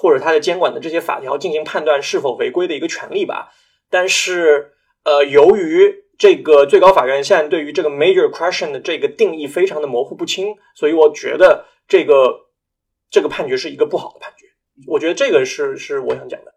或者他的监管的这些法条进行判断是否违规的一个权利吧，但是呃，由于这个最高法院现在对于这个 major question 的这个定义非常的模糊不清，所以我觉得这个这个判决是一个不好的判决。我觉得这个是是我想讲的。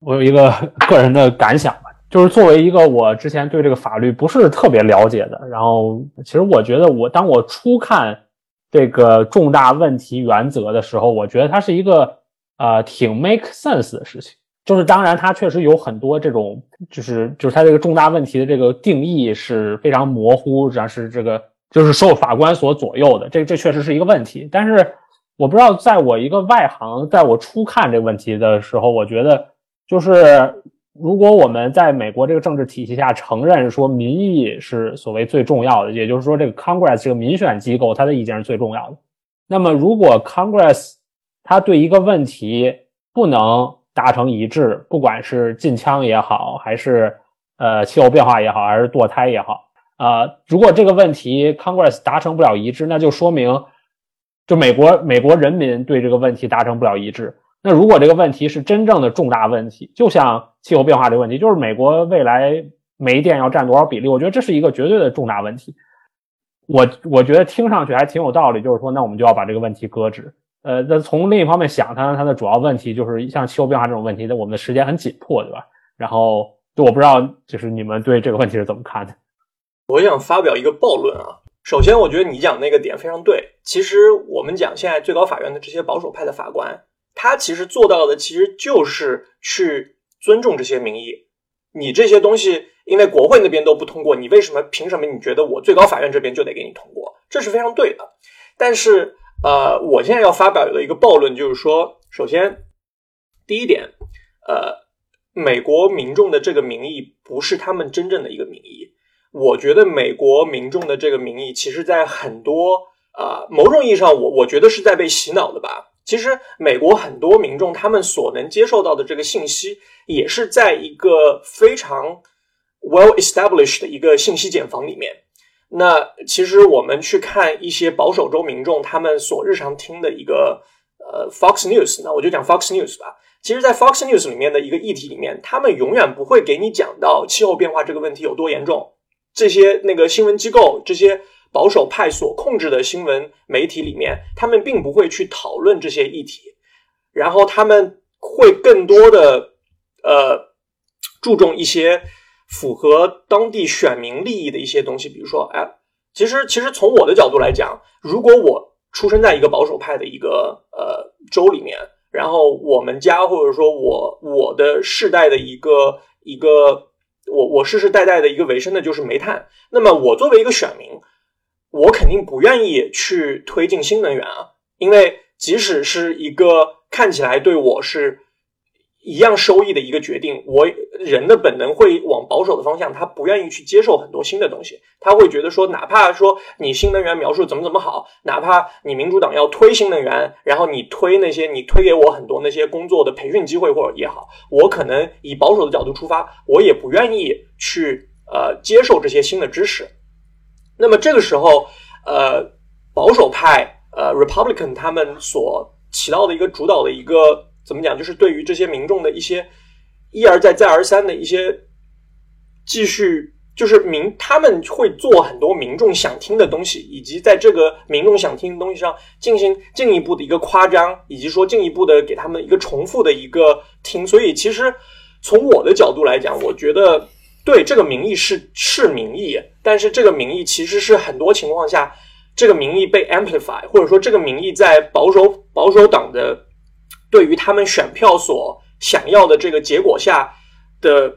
我有一个 个人的感想吧，就是作为一个我之前对这个法律不是特别了解的，然后其实我觉得我当我初看。这个重大问题原则的时候，我觉得它是一个呃挺 make sense 的事情。就是当然，它确实有很多这种，就是就是它这个重大问题的这个定义是非常模糊，然后是这个就是受法官所左右的。这这确实是一个问题。但是我不知道，在我一个外行，在我初看这个问题的时候，我觉得就是如果我们在美国这个政治体系下承认说民意是所谓最重要的，也就是说这个 Congress 这个民选机构它的意见是最重要的，那么如果 Congress 它对一个问题不能达成一致，不管是禁枪也好，还是呃气候变化也好，还是堕胎也好，啊，如果这个问题 Congress 达成不了一致，那就说明就美国美国人民对这个问题达成不了一致。那如果这个问题是真正的重大问题，就像气候变化这个问题，就是美国未来煤电要占多少比例，我觉得这是一个绝对的重大问题。我我觉得听上去还挺有道理，就是说，那我们就要把这个问题搁置。呃，那从另一方面想，它它的主要问题就是像气候变化这种问题，那我们的时间很紧迫，对吧？然后，就我不知道，就是你们对这个问题是怎么看的？我想发表一个暴论啊。首先，我觉得你讲那个点非常对。其实我们讲现在最高法院的这些保守派的法官，他其实做到的其实就是去尊重这些民意。你这些东西，因为国会那边都不通过，你为什么凭什么你觉得我最高法院这边就得给你通过？这是非常对的。但是。呃，我现在要发表的一个暴论就是说，首先，第一点，呃，美国民众的这个民意不是他们真正的一个民意。我觉得美国民众的这个民意，其实，在很多啊某种意义上，我我觉得是在被洗脑的吧。其实，美国很多民众他们所能接受到的这个信息，也是在一个非常 well established 的一个信息茧房里面。那其实我们去看一些保守州民众他们所日常听的一个呃 Fox News，那我就讲 Fox News 吧。其实，在 Fox News 里面的一个议题里面，他们永远不会给你讲到气候变化这个问题有多严重。这些那个新闻机构，这些保守派所控制的新闻媒体里面，他们并不会去讨论这些议题，然后他们会更多的呃注重一些。符合当地选民利益的一些东西，比如说，哎，其实其实从我的角度来讲，如果我出生在一个保守派的一个呃州里面，然后我们家或者说我我的世代的一个一个我我世世代代的一个维生的就是煤炭，那么我作为一个选民，我肯定不愿意去推进新能源啊，因为即使是一个看起来对我是。一样收益的一个决定，我人的本能会往保守的方向，他不愿意去接受很多新的东西，他会觉得说，哪怕说你新能源描述怎么怎么好，哪怕你民主党要推新能源，然后你推那些你推给我很多那些工作的培训机会或者也好，我可能以保守的角度出发，我也不愿意去呃接受这些新的知识。那么这个时候，呃，保守派呃 Republican 他们所起到的一个主导的一个。怎么讲？就是对于这些民众的一些一而再、再而三的一些继续，就是民他们会做很多民众想听的东西，以及在这个民众想听的东西上进行进一步的一个夸张，以及说进一步的给他们一个重复的一个听。所以，其实从我的角度来讲，我觉得对这个民意是是民意，但是这个民意其实是很多情况下这个民意被 amplify，或者说这个民意在保守保守党的。对于他们选票所想要的这个结果下的，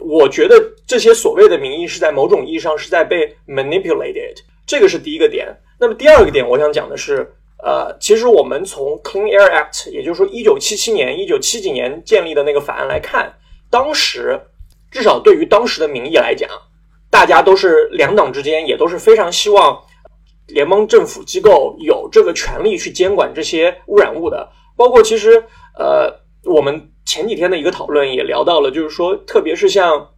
我觉得这些所谓的民意是在某种意义上是在被 manipulated，这个是第一个点。那么第二个点，我想讲的是，呃，其实我们从 Clean Air Act，也就是说一九七七年、一九七几年建立的那个法案来看，当时至少对于当时的民意来讲，大家都是两党之间也都是非常希望联邦政府机构有这个权利去监管这些污染物的。包括其实，呃，我们前几天的一个讨论也聊到了，就是说，特别是像，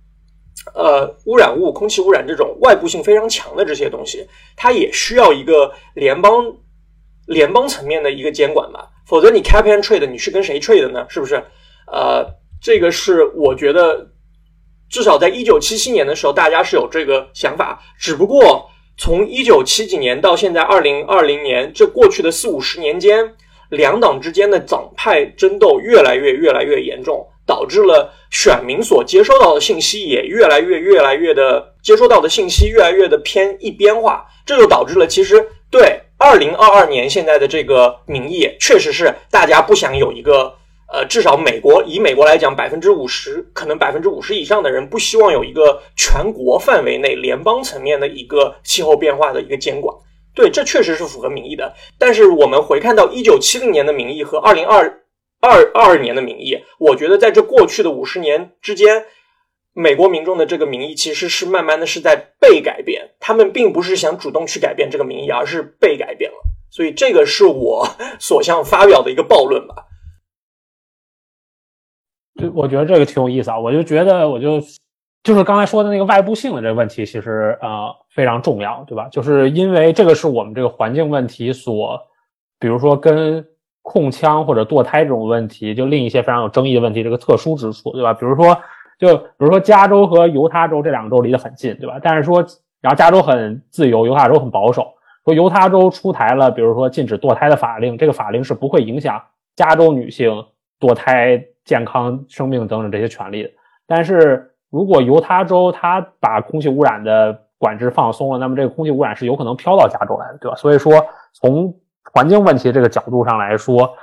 呃，污染物、空气污染这种外部性非常强的这些东西，它也需要一个联邦联邦层面的一个监管吧，否则你 cap and trade，你是跟谁 trade 的呢？是不是？呃，这个是我觉得，至少在一九七七年的时候，大家是有这个想法，只不过从一九七几年到现在二零二零年，这过去的四五十年间。两党之间的党派争斗越来越越来越严重，导致了选民所接收到的信息也越来越越来越的接收到的信息越来越的偏一边化，这就导致了其实对二零二二年现在的这个民意，确实是大家不想有一个。呃，至少美国以美国来讲，百分之五十可能百分之五十以上的人不希望有一个全国范围内联邦层面的一个气候变化的一个监管。对，这确实是符合民意的。但是我们回看到一九七零年的民意和二零二二二年的民意，我觉得在这过去的五十年之间，美国民众的这个民意其实是慢慢的是在被改变，他们并不是想主动去改变这个民意，而是被改变了。所以这个是我所向发表的一个暴论吧。对我觉得这个挺有意思啊，我就觉得我就就是刚才说的那个外部性的这个问题，其实呃非常重要，对吧？就是因为这个是我们这个环境问题所，比如说跟控枪或者堕胎这种问题，就另一些非常有争议的问题，这个特殊之处，对吧？比如说，就比如说加州和犹他州这两个州离得很近，对吧？但是说，然后加州很自由，犹他州很保守。说犹他州出台了，比如说禁止堕胎的法令，这个法令是不会影响加州女性堕胎。健康、生命等等这些权利，但是如果犹他州它把空气污染的管制放松了，那么这个空气污染是有可能飘到加州来的，对吧？所以说，从环境问题这个角度上来说，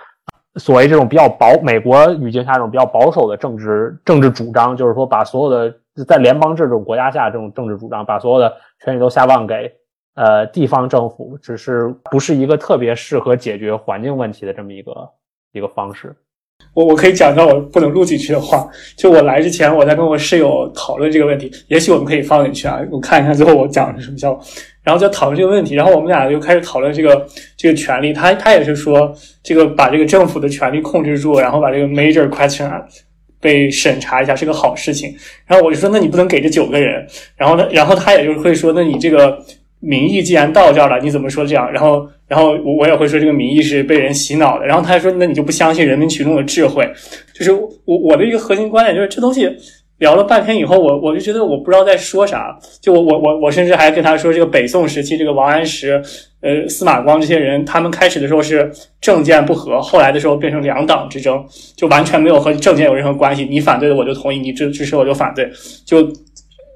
所谓这种比较保美国语境下这种比较保守的政治政治主张，就是说把所有的在联邦制这种国家下这种政治主张，把所有的权利都下放给呃地方政府，只是不是一个特别适合解决环境问题的这么一个一个方式。我我可以讲到我不能录进去的话，就我来之前我在跟我室友讨论这个问题，也许我们可以放进去啊，我看一看最后我讲的是什么效果，然后就讨论这个问题，然后我们俩就开始讨论这个这个权利，他他也是说这个把这个政府的权利控制住，然后把这个 major question 被审查一下是个好事情，然后我就说那你不能给这九个人，然后呢，然后他也就是会说那你这个。民意既然到这儿了，你怎么说这样？然后，然后我我也会说这个民意是被人洗脑的。然后他还说，那你就不相信人民群众的智慧？就是我我的一个核心观点就是，这东西聊了半天以后，我我就觉得我不知道在说啥。就我我我我甚至还跟他说，这个北宋时期，这个王安石、呃司马光这些人，他们开始的时候是政见不合，后来的时候变成两党之争，就完全没有和政见有任何关系。你反对的我就同意，你支支持我就反对，就。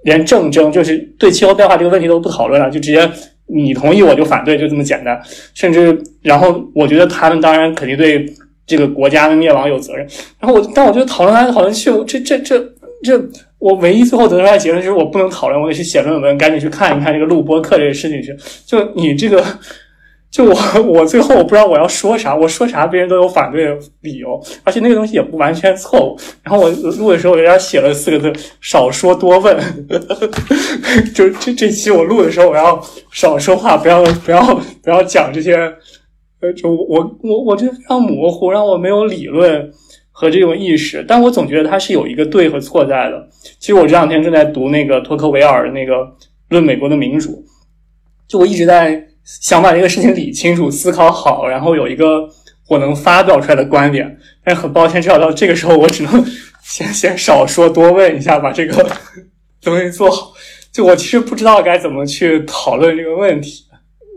连政争就是对气候变化这个问题都不讨论了，就直接你同意我就反对，就这么简单。甚至然后我觉得他们当然肯定对这个国家的灭亡有责任。然后我但我觉得讨论来讨论去，这这这这，我唯一最后得出来结论就是我不能讨论，我得去写论文，赶紧去看一看这个录播课这个事情去。就你这个。就我，我最后我不知道我要说啥，我说啥别人都有反对的理由，而且那个东西也不完全错误。然后我录的时候，我给他写了四个字：少说多问。就这这期我录的时候，我要少说话，不要不要不要讲这些。呃，就我我我觉得非常模糊，让我没有理论和这种意识。但我总觉得它是有一个对和错在的。其实我这两天正在读那个托克维尔的那个《论美国的民主》，就我一直在。想把这个事情理清楚、思考好，然后有一个我能发表出来的观点。但是很抱歉，至少到这个时候，我只能 先先少说多问一下，把这个 东西做好。就我其实不知道该怎么去讨论这个问题。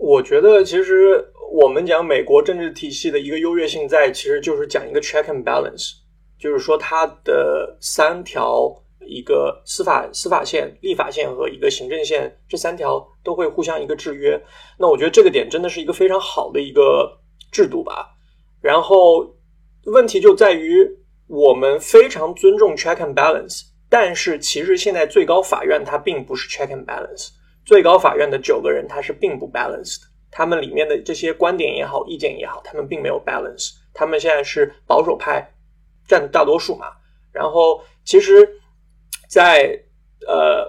我觉得，其实我们讲美国政治体系的一个优越性，在其实就是讲一个 check and balance，就是说它的三条。一个司法司法线、立法线和一个行政线，这三条都会互相一个制约。那我觉得这个点真的是一个非常好的一个制度吧。然后问题就在于我们非常尊重 check and balance，但是其实现在最高法院它并不是 check and balance。最高法院的九个人他是并不 balanced，他们里面的这些观点也好、意见也好，他们并没有 balance。他们现在是保守派占大多数嘛。然后其实。在呃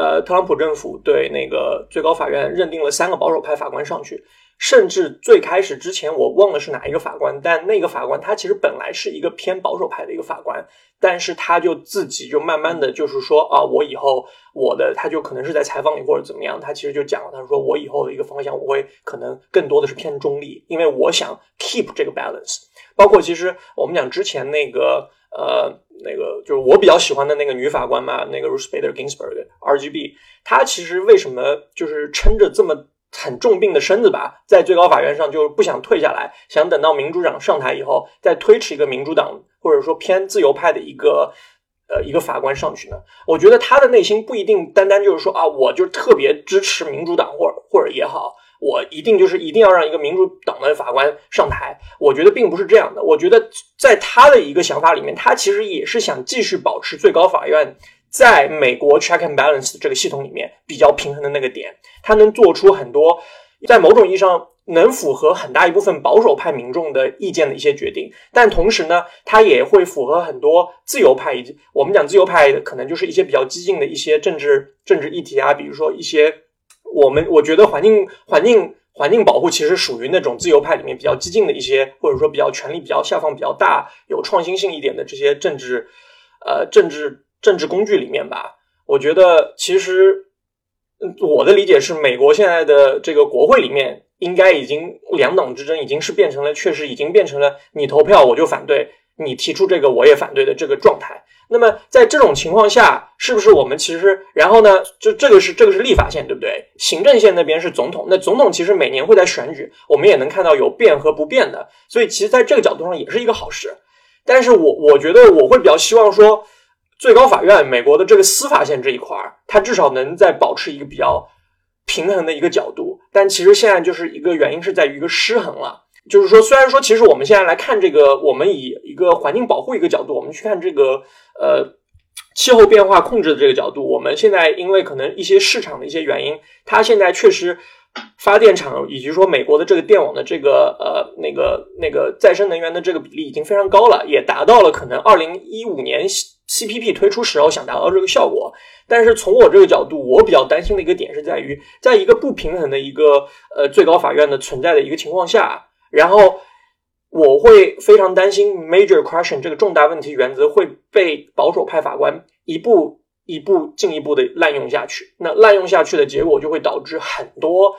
呃，特朗普政府对那个最高法院认定了三个保守派法官上去，甚至最开始之前我忘了是哪一个法官，但那个法官他其实本来是一个偏保守派的一个法官，但是他就自己就慢慢的就是说啊，我以后我的他就可能是在采访里或者怎么样，他其实就讲了，他说我以后的一个方向我会可能更多的是偏中立，因为我想 keep 这个 balance，包括其实我们讲之前那个。呃，那个就是我比较喜欢的那个女法官嘛，那个 Ruth Bader Ginsburg，RGB，她其实为什么就是撑着这么很重病的身子吧，在最高法院上就是不想退下来，想等到民主党上台以后再推迟一个民主党或者说偏自由派的一个呃一个法官上去呢？我觉得他的内心不一定单单就是说啊，我就特别支持民主党或者或者也好，我一定就是一定要让一个民主党的法官上台。我觉得并不是这样的。我觉得在他的一个想法里面，他其实也是想继续保持最高法院在美国 check and balance 这个系统里面比较平衡的那个点。他能做出很多在某种意义上。能符合很大一部分保守派民众的意见的一些决定，但同时呢，他也会符合很多自由派以及我们讲自由派可能就是一些比较激进的一些政治政治议题啊，比如说一些我们我觉得环境环境环境保护其实属于那种自由派里面比较激进的一些，或者说比较权力比较下放比较大、有创新性一点的这些政治呃政治政治工具里面吧。我觉得其实嗯我的理解是，美国现在的这个国会里面。应该已经两党之争已经是变成了，确实已经变成了你投票我就反对，你提出这个我也反对的这个状态。那么在这种情况下，是不是我们其实，然后呢，就这个是这个是立法线，对不对？行政线那边是总统，那总统其实每年会在选举，我们也能看到有变和不变的，所以其实在这个角度上也是一个好事。但是我我觉得我会比较希望说，最高法院美国的这个司法线这一块儿，它至少能在保持一个比较。平衡的一个角度，但其实现在就是一个原因是在于一个失衡了。就是说，虽然说其实我们现在来看这个，我们以一个环境保护一个角度，我们去看这个呃气候变化控制的这个角度，我们现在因为可能一些市场的一些原因，它现在确实发电厂以及说美国的这个电网的这个呃那个那个再生能源的这个比例已经非常高了，也达到了可能二零一五年 CPP 推出时候想达到这个效果。但是从我这个角度，我比较担心的一个点是在于，在一个不平衡的一个呃最高法院的存在的一个情况下，然后我会非常担心 major question 这个重大问题原则会被保守派法官一步一步进一步的滥用下去。那滥用下去的结果就会导致很多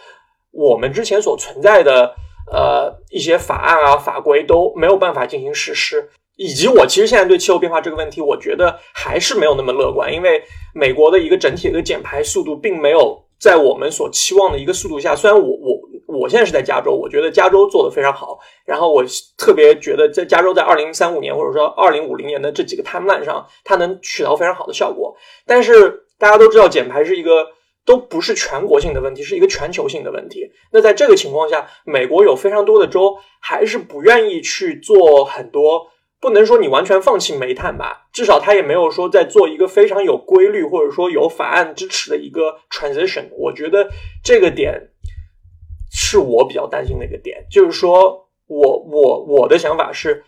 我们之前所存在的呃一些法案啊法规都没有办法进行实施。以及我其实现在对气候变化这个问题，我觉得还是没有那么乐观，因为美国的一个整体的一个减排速度并没有在我们所期望的一个速度下。虽然我我我现在是在加州，我觉得加州做的非常好，然后我特别觉得在加州在二零三五年或者说二零五零年的这几个 timeline 上，它能取到非常好的效果。但是大家都知道，减排是一个都不是全国性的问题，是一个全球性的问题。那在这个情况下，美国有非常多的州还是不愿意去做很多。不能说你完全放弃煤炭吧，至少他也没有说在做一个非常有规律或者说有法案支持的一个 transition。我觉得这个点是我比较担心的一个点，就是说我我我的想法是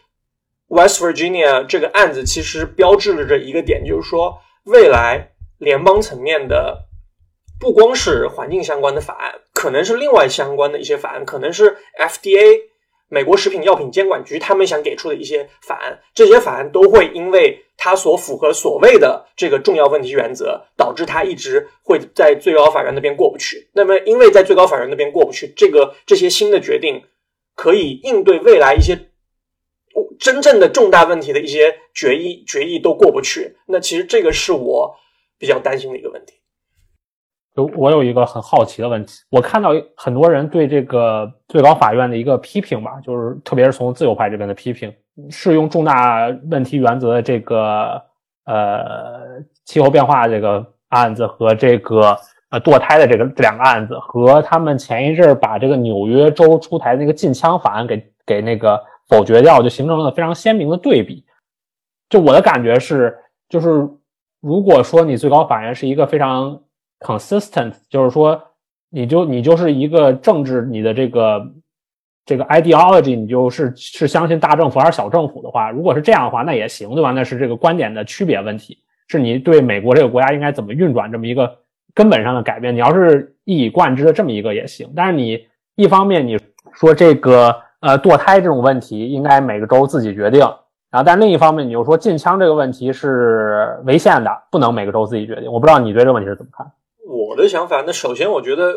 ，West Virginia 这个案子其实标志着这一个点，就是说未来联邦层面的不光是环境相关的法案，可能是另外相关的一些法案，可能是 FDA。美国食品药品监管局他们想给出的一些法案，这些法案都会因为它所符合所谓的这个重要问题原则，导致它一直会在最高法院那边过不去。那么，因为在最高法院那边过不去，这个这些新的决定可以应对未来一些真正的重大问题的一些决议决议都过不去。那其实这个是我比较担心的一个问题。就我有一个很好奇的问题，我看到很多人对这个最高法院的一个批评吧，就是特别是从自由派这边的批评，适用重大问题原则的这个呃气候变化这个案子和这个呃堕胎的这个这两个案子，和他们前一阵把这个纽约州出台那个禁枪法案给给那个否决掉，就形成了非常鲜明的对比。就我的感觉是，就是如果说你最高法院是一个非常 consistent 就是说，你就你就是一个政治，你的这个这个 ideology，你就是是相信大政府还是小政府的话，如果是这样的话，那也行，对吧？那是这个观点的区别问题，是你对美国这个国家应该怎么运转这么一个根本上的改变。你要是一以贯之的这么一个也行，但是你一方面你说这个呃堕胎这种问题应该每个州自己决定，然后但另一方面你又说禁枪这个问题是违宪的，不能每个州自己决定。我不知道你对这个问题是怎么看？我的想法，那首先我觉得，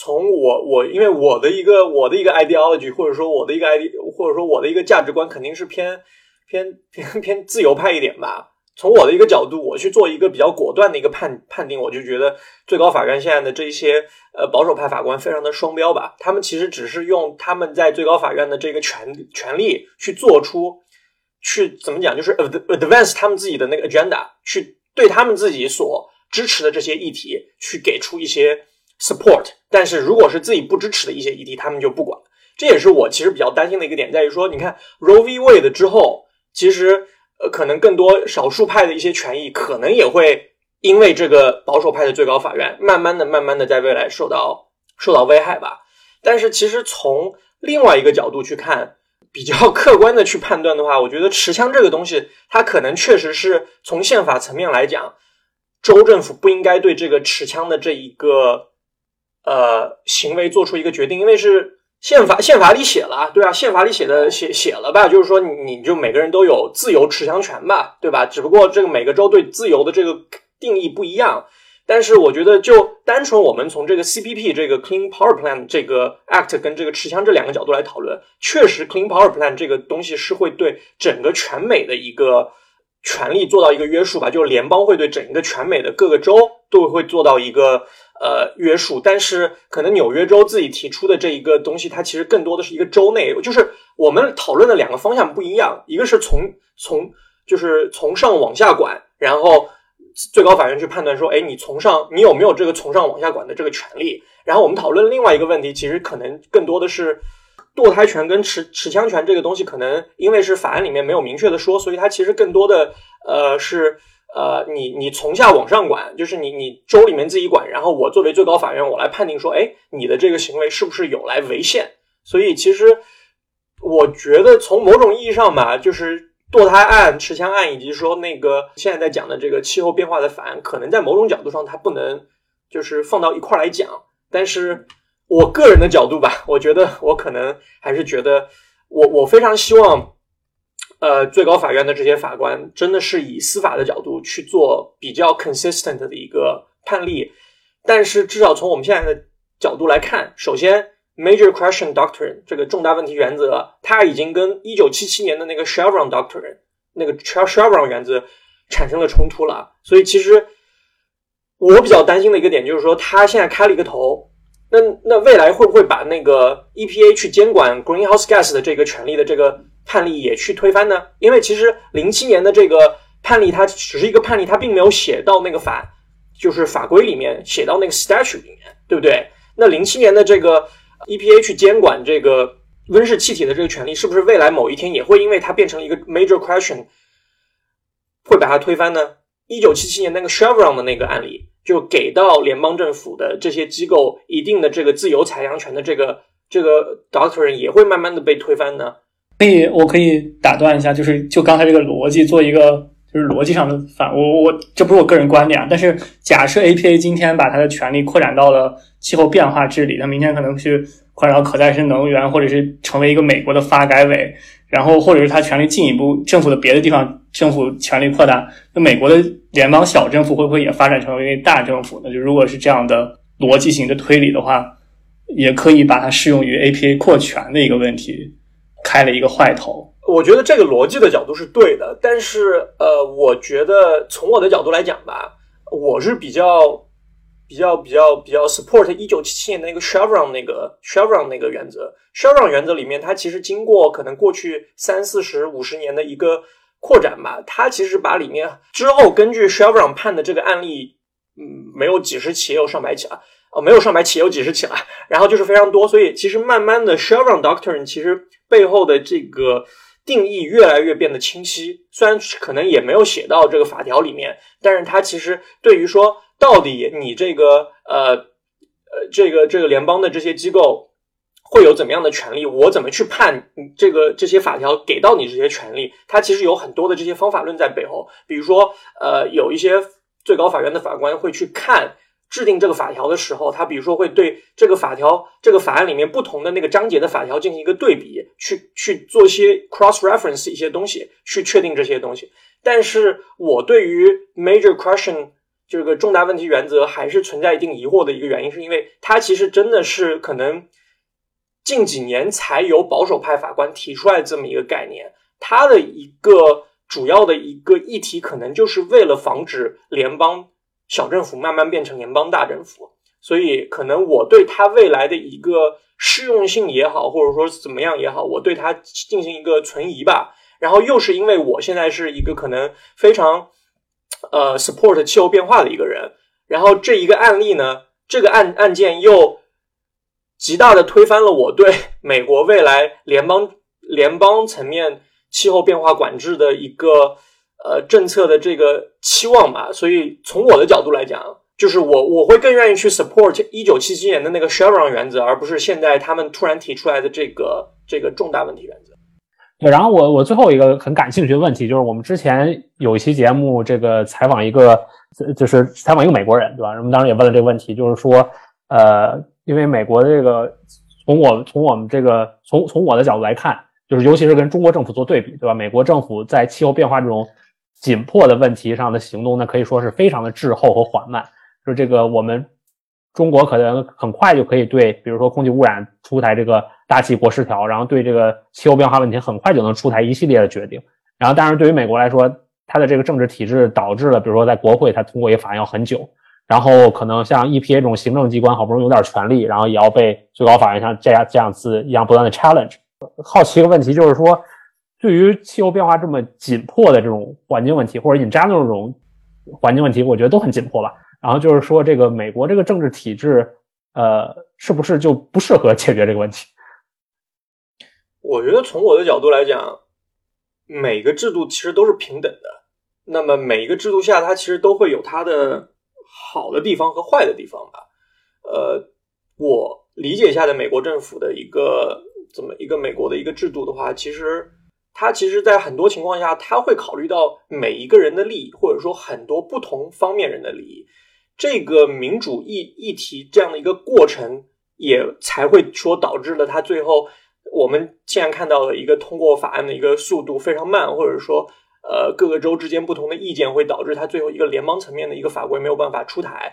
从我我因为我的一个我的一个 ideology，或者说我的一个 id，或者说我的一个价值观，肯定是偏偏偏偏自由派一点吧。从我的一个角度，我去做一个比较果断的一个判判定，我就觉得最高法院现在的这些呃保守派法官非常的双标吧。他们其实只是用他们在最高法院的这个权权利去做出去怎么讲，就是 advance 他们自己的那个 agenda，去对他们自己所。支持的这些议题，去给出一些 support，但是如果是自己不支持的一些议题，他们就不管。这也是我其实比较担心的一个点，在于说，你看 Roe v. Wade 之后，其实呃，可能更多少数派的一些权益，可能也会因为这个保守派的最高法院，慢慢的、慢慢的在未来受到受到危害吧。但是，其实从另外一个角度去看，比较 客观的去判断的话，我觉得持枪这个东西，它可能确实是从宪法层面来讲，州政府不应该对这个持枪的这一个呃行为做出一个决定，因为是。宪法宪法里写了，对啊，宪法里写的写写了吧，就是说你你就每个人都有自由持枪权吧，对吧？只不过这个每个州对自由的这个定义不一样。但是我觉得，就单纯我们从这个 CPP 这个 Clean Power Plan 这个 Act 跟这个持枪这两个角度来讨论，确实 Clean Power Plan 这个东西是会对整个全美的一个权利做到一个约束吧，就是联邦会对整个全美的各个州都会做到一个。呃，约束，但是可能纽约州自己提出的这一个东西，它其实更多的是一个州内，就是我们讨论的两个方向不一样，一个是从从就是从上往下管，然后最高法院去判断说，哎，你从上你有没有这个从上往下管的这个权利？然后我们讨论另外一个问题，其实可能更多的是堕胎权跟持持枪权这个东西，可能因为是法案里面没有明确的说，所以它其实更多的呃是。呃，你你从下往上管，就是你你州里面自己管，然后我作为最高法院，我来判定说，哎，你的这个行为是不是有来违宪？所以其实我觉得从某种意义上吧，就是堕胎案、持枪案，以及说那个现在在讲的这个气候变化的法案，可能在某种角度上它不能就是放到一块来讲。但是我个人的角度吧，我觉得我可能还是觉得，我我非常希望。呃，最高法院的这些法官真的是以司法的角度去做比较 consistent 的一个判例，但是至少从我们现在的角度来看，首先 major question doctrine 这个重大问题原则，它已经跟一九七七年的那个 Chevron doctrine 那个 Chevron 原则产生了冲突了。所以其实我比较担心的一个点就是说，他现在开了一个头，那那未来会不会把那个 EPA 去监管 greenhouse gas 的这个权利的这个？判例也去推翻呢？因为其实零七年的这个判例，它只是一个判例，它并没有写到那个法，就是法规里面写到那个 statute 里面，对不对？那零七年的这个 EPA 去监管这个温室气体的这个权利，是不是未来某一天也会因为它变成一个 major question，会把它推翻呢？一九七七年那个 Chevron 的那个案例，就给到联邦政府的这些机构一定的这个自由裁量权的这个这个 doctrine 也会慢慢的被推翻呢？可以，我可以打断一下，就是就刚才这个逻辑做一个就是逻辑上的反，我我这不是我个人观点啊，但是假设 APA 今天把它的权利扩展到了气候变化治理，它明天可能去扩展到可再生能源，或者是成为一个美国的发改委，然后或者是它权力进一步政府的别的地方政府权力扩大，那美国的联邦小政府会不会也发展成为大政府呢？就如果是这样的逻辑型的推理的话，也可以把它适用于 APA 扩权的一个问题。开了一个坏头，我觉得这个逻辑的角度是对的，但是呃，我觉得从我的角度来讲吧，我是比较比较比较比较 support 一九七七年的那个 Chevron 那个 Chevron 那个原则。Chevron 原则里面，它其实经过可能过去三四十五十年的一个扩展吧，它其实把里面之后根据 Chevron 判的这个案例，嗯，没有几十起，也有上百起啊。哦，没有上百起，有几十起了，然后就是非常多，所以其实慢慢的，Chevron Doctrine 其实背后的这个定义越来越变得清晰。虽然可能也没有写到这个法条里面，但是它其实对于说到底你这个呃呃这个这个联邦的这些机构会有怎么样的权利，我怎么去判这个这些法条给到你这些权利，它其实有很多的这些方法论在背后。比如说，呃，有一些最高法院的法官会去看。制定这个法条的时候，他比如说会对这个法条、这个法案里面不同的那个章节的法条进行一个对比，去去做一些 cross reference 一些东西，去确定这些东西。但是我对于 major question 这个重大问题原则还是存在一定疑惑的一个原因，是因为它其实真的是可能近几年才由保守派法官提出来这么一个概念，它的一个主要的一个议题，可能就是为了防止联邦。小政府慢慢变成联邦大政府，所以可能我对它未来的一个适用性也好，或者说怎么样也好，我对它进行一个存疑吧。然后又是因为我现在是一个可能非常呃 support 气候变化的一个人，然后这一个案例呢，这个案案件又极大的推翻了我对 美国未来联邦联邦层面气候变化管制的一个呃政策的这个期望吧。所以从我的角度来讲，就是我我会更愿意去 support 一九七七年的那个 Chevron 原则，而不是现在他们突然提出来的这个这个重大问题原则。对，然后我我最后一个很感兴趣的问题就是，我们之前有一期节目，这个采访一个，就是采访一个美国人，对吧？我们当时也问了这个问题，就是说，呃，因为美国的这个，从我从我们这个从从我的角度来看，就是尤其是跟中国政府做对比，对吧？美国政府在气候变化这种紧迫的问题上的行动呢，可以说是非常的滞后和缓慢。就这个我们。中国可能很快就可以对，比如说空气污染出台这个大气国十条，然后对这个气候变化问题很快就能出台一系列的决定。然后，当然对于美国来说，它的这个政治体制导致了，比如说在国会它通过一个法案要很久，然后可能像 EPA 这种行政机关好不容易有点权利，然后也要被最高法院像这样这样子一样不断的 challenge。好奇一个问题就是说，对于气候变化这么紧迫的这种环境问题，或者 in general 这种环境问题，我觉得都很紧迫吧。然后就是说，这个美国这个政治体制，呃，是不是就不适合解决这个问题？我觉得从我的角度来讲，每个制度其实都是平等的。那么每一个制度下，它其实都会有它的好的地方和坏的地方吧。呃，我理解下的美国政府的一个怎么一个美国的一个制度的话，其实它其实，在很多情况下，它会考虑到每一个人的利益，或者说很多不同方面人的利益。这个民主议议题这样的一个过程，也才会说导致了他最后我们现在看到的一个通过法案的一个速度非常慢，或者说呃各个州之间不同的意见会导致他最后一个联邦层面的一个法规没有办法出台。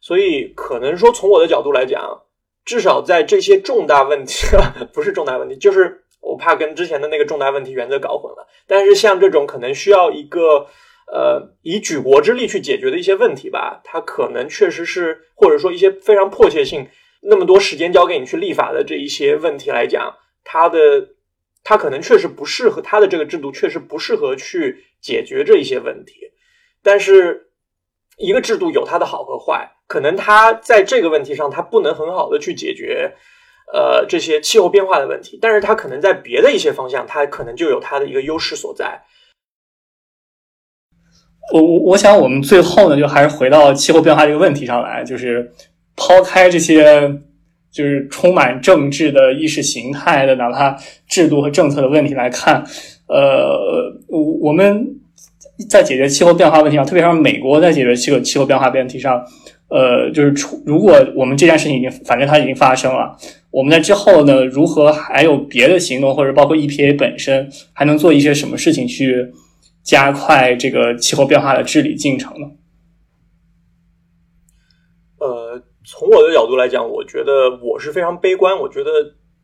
所以可能说从我的角度来讲，至少在这些重大问题 不是重大问题，就是我怕跟之前的那个重大问题原则搞混了。但是像这种可能需要一个。呃，以举国之力去解决的一些问题吧，它可能确实是，或者说一些非常迫切性，那么多时间交给你去立法的这一些问题来讲，它的它可能确实不适合，它的这个制度确实不适合去解决这一些问题。但是，一个制度有它的好和坏，可能它在这个问题上它不能很好的去解决，呃，这些气候变化的问题，但是它可能在别的一些方向，它可能就有它的一个优势所在。我我我想，我们最后呢，就还是回到气候变化这个问题上来，就是抛开这些就是充满政治的意识形态的，哪怕制度和政策的问题来看，呃，我我们在解决气候变化问题上，特别是美国在解决气候气候变化问题上，呃，就是出如果我们这件事情已经反正它已经发生了，我们在之后呢，如何还有别的行动，或者包括 EPA 本身还能做一些什么事情去？加快这个气候变化的治理进程呢？呃，从我的角度来讲，我觉得我是非常悲观。我觉得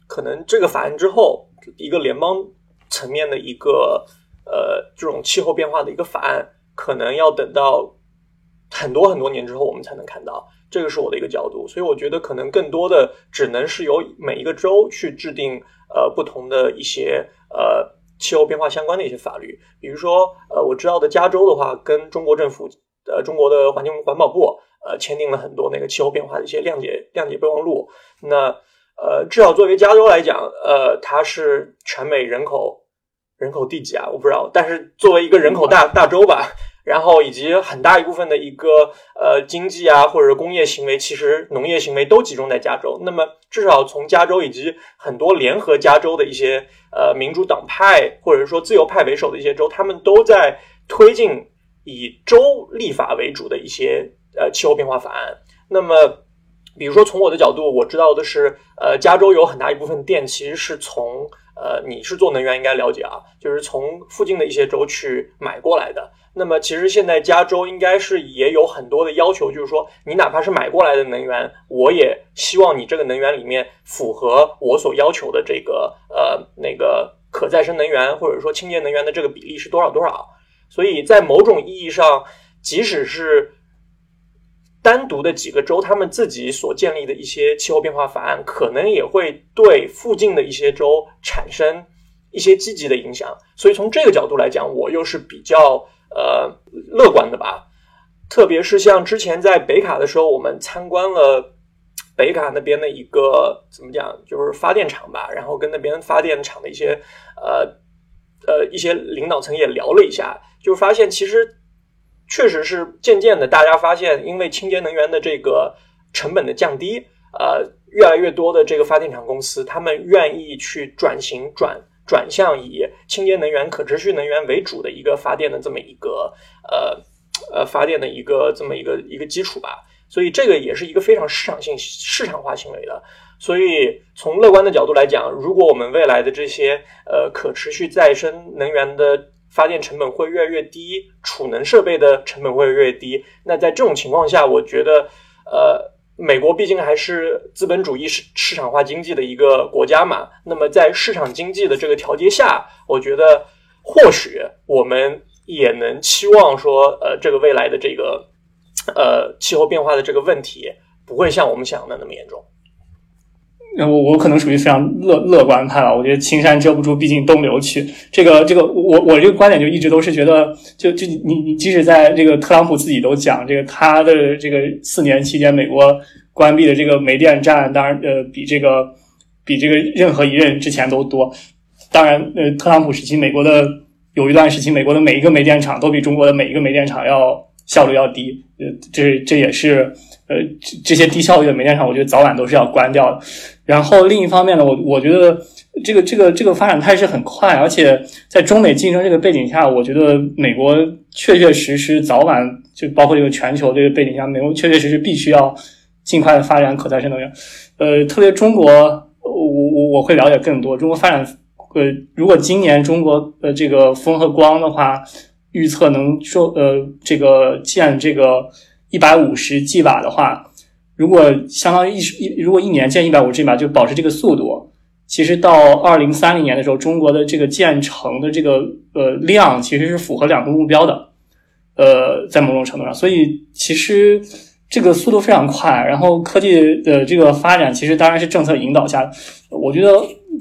可能这个法案之后，一个联邦层面的一个呃这种气候变化的一个法案，可能要等到很多很多年之后，我们才能看到。这个是我的一个角度，所以我觉得可能更多的只能是由每一个州去制定呃不同的一些呃。气候变化相关的一些法律，比如说，呃，我知道的加州的话，跟中国政府，呃，中国的环境环保部，呃，签订了很多那个气候变化的一些谅解谅解备忘录。那，呃，至少作为加州来讲，呃，它是全美人口人口第几啊？我不知道，但是作为一个人口大大州吧。然后以及很大一部分的一个呃经济啊，或者工业行为，其实农业行为都集中在加州。那么至少从加州以及很多联合加州的一些呃民主党派或者说自由派为首的一些州，他们都在推进以州立法为主的一些呃气候变化法案。那么比如说从我的角度，我知道的是，呃，加州有很大一部分电其实是从呃你是做能源应该了解啊，就是从附近的一些州去买过来的。那么，其实现在加州应该是也有很多的要求，就是说，你哪怕是买过来的能源，我也希望你这个能源里面符合我所要求的这个呃那个可再生能源或者说清洁能源的这个比例是多少多少。所以在某种意义上，即使是单独的几个州，他们自己所建立的一些气候变化法案，可能也会对附近的一些州产生一些积极的影响。所以从这个角度来讲，我又是比较。呃，乐观的吧。特别是像之前在北卡的时候，我们参观了北卡那边的一个怎么讲，就是发电厂吧，然后跟那边发电厂的一些呃呃一些领导层也聊了一下，就发现其实确实是渐渐的，大家发现因为清洁能源的这个成本的降低，呃，越来越多的这个发电厂公司，他们愿意去转型转转向以清洁能源、可持续能源为主的一个发电的这么一个呃。呃，发电的一个这么一个一个基础吧，所以这个也是一个非常市场性、市场化行为的。所以从乐观的角度来讲，如果我们未来的这些呃可持续再生能源的发电成本会越来越低，储能设备的成本会越来越低，那在这种情况下，我觉得呃，美国毕竟还是资本主义市市场化经济的一个国家嘛，那么在市场经济的这个调节下，我觉得或许我们。也能期望说，呃，这个未来的这个，呃，气候变化的这个问题不会像我们想的那么严重。那我我可能属于非常乐乐观派了。我觉得青山遮不住，毕竟东流去。这个这个，我我这个观点就一直都是觉得，就就你你即使在这个特朗普自己都讲，这个他的这个四年期间，美国关闭的这个煤电站，当然呃比这个比这个任何一任之前都多。当然，呃，特朗普时期美国的。有一段时期，美国的每一个煤电厂都比中国的每一个煤电厂要效率要低，呃，这这也是呃这这些低效率的煤电厂，我觉得早晚都是要关掉的。然后另一方面呢，我我觉得这个这个这个发展态势很快，而且在中美竞争这个背景下，我觉得美国确确实实早晚就包括这个全球这个背景下，美国确确实实必须要尽快的发展可再生能源。呃，特别中国，我我我会了解更多中国发展。呃，如果今年中国呃这个风和光的话，预测能说呃这个建这个一百五十 g 瓦的话，如果相当于一一如果一年建一百五十 g 瓦，就保持这个速度，其实到二零三零年的时候，中国的这个建成的这个呃量其实是符合两个目标的，呃，在某种程度上，所以其实这个速度非常快。然后科技的这个发展，其实当然是政策引导下，我觉得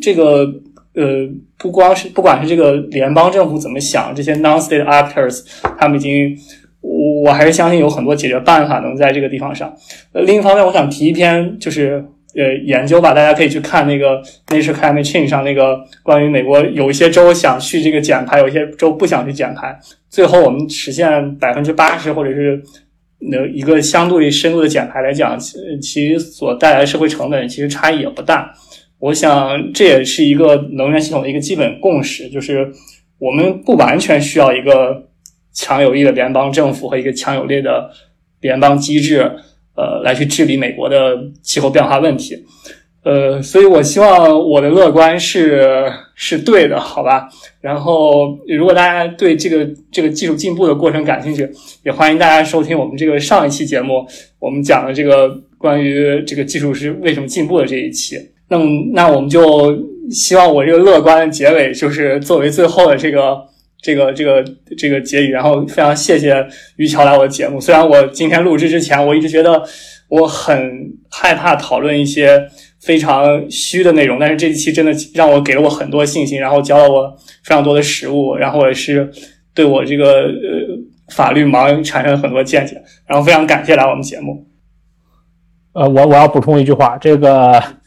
这个。呃，不光是不管是这个联邦政府怎么想，这些 non-state actors 他们已经，我我还是相信有很多解决办法能在这个地方上。呃，另一方面，我想提一篇就是呃研究吧，大家可以去看那个 Nature Climate Change 上那个关于美国有一些州想去这个减排，有一些州不想去减排，最后我们实现百分之八十或者是那一个相对深度的减排来讲，其所带来的社会成本其实差异也不大。我想这也是一个能源系统的一个基本共识，就是我们不完全需要一个强有力的联邦政府和一个强有力的联邦机制，呃，来去治理美国的气候变化问题。呃，所以我希望我的乐观是是对的，好吧？然后，如果大家对这个这个技术进步的过程感兴趣，也欢迎大家收听我们这个上一期节目，我们讲的这个关于这个技术是为什么进步的这一期。那么，那我们就希望我这个乐观的结尾，就是作为最后的这个这个这个这个结语。然后，非常谢谢于桥来我的节目。虽然我今天录制之前，我一直觉得我很害怕讨论一些非常虚的内容，但是这一期真的让我给了我很多信心，然后教了我非常多的实物，然后也是对我这个呃法律盲产生了很多见解。然后，非常感谢来我们节目。呃，我我要补充一句话，这个。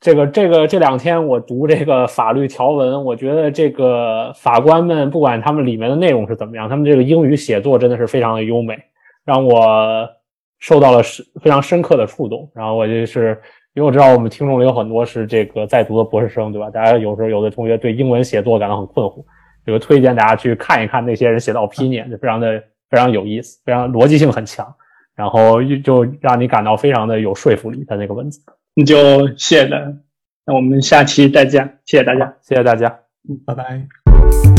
这个这个这两天我读这个法律条文，我觉得这个法官们不管他们里面的内容是怎么样，他们这个英语写作真的是非常的优美，让我受到了深非常深刻的触动。然后我就是，因为我知道我们听众里有很多是这个在读的博士生，对吧？大家有时候有的同学对英文写作感到很困惑，这个推荐大家去看一看那些人写的 opinion，就非常的非常有意思，非常逻辑性很强，然后就让你感到非常的有说服力的那个文字。那就谢谢大家，那我们下期再见，谢谢大家，谢谢大家，嗯，拜拜。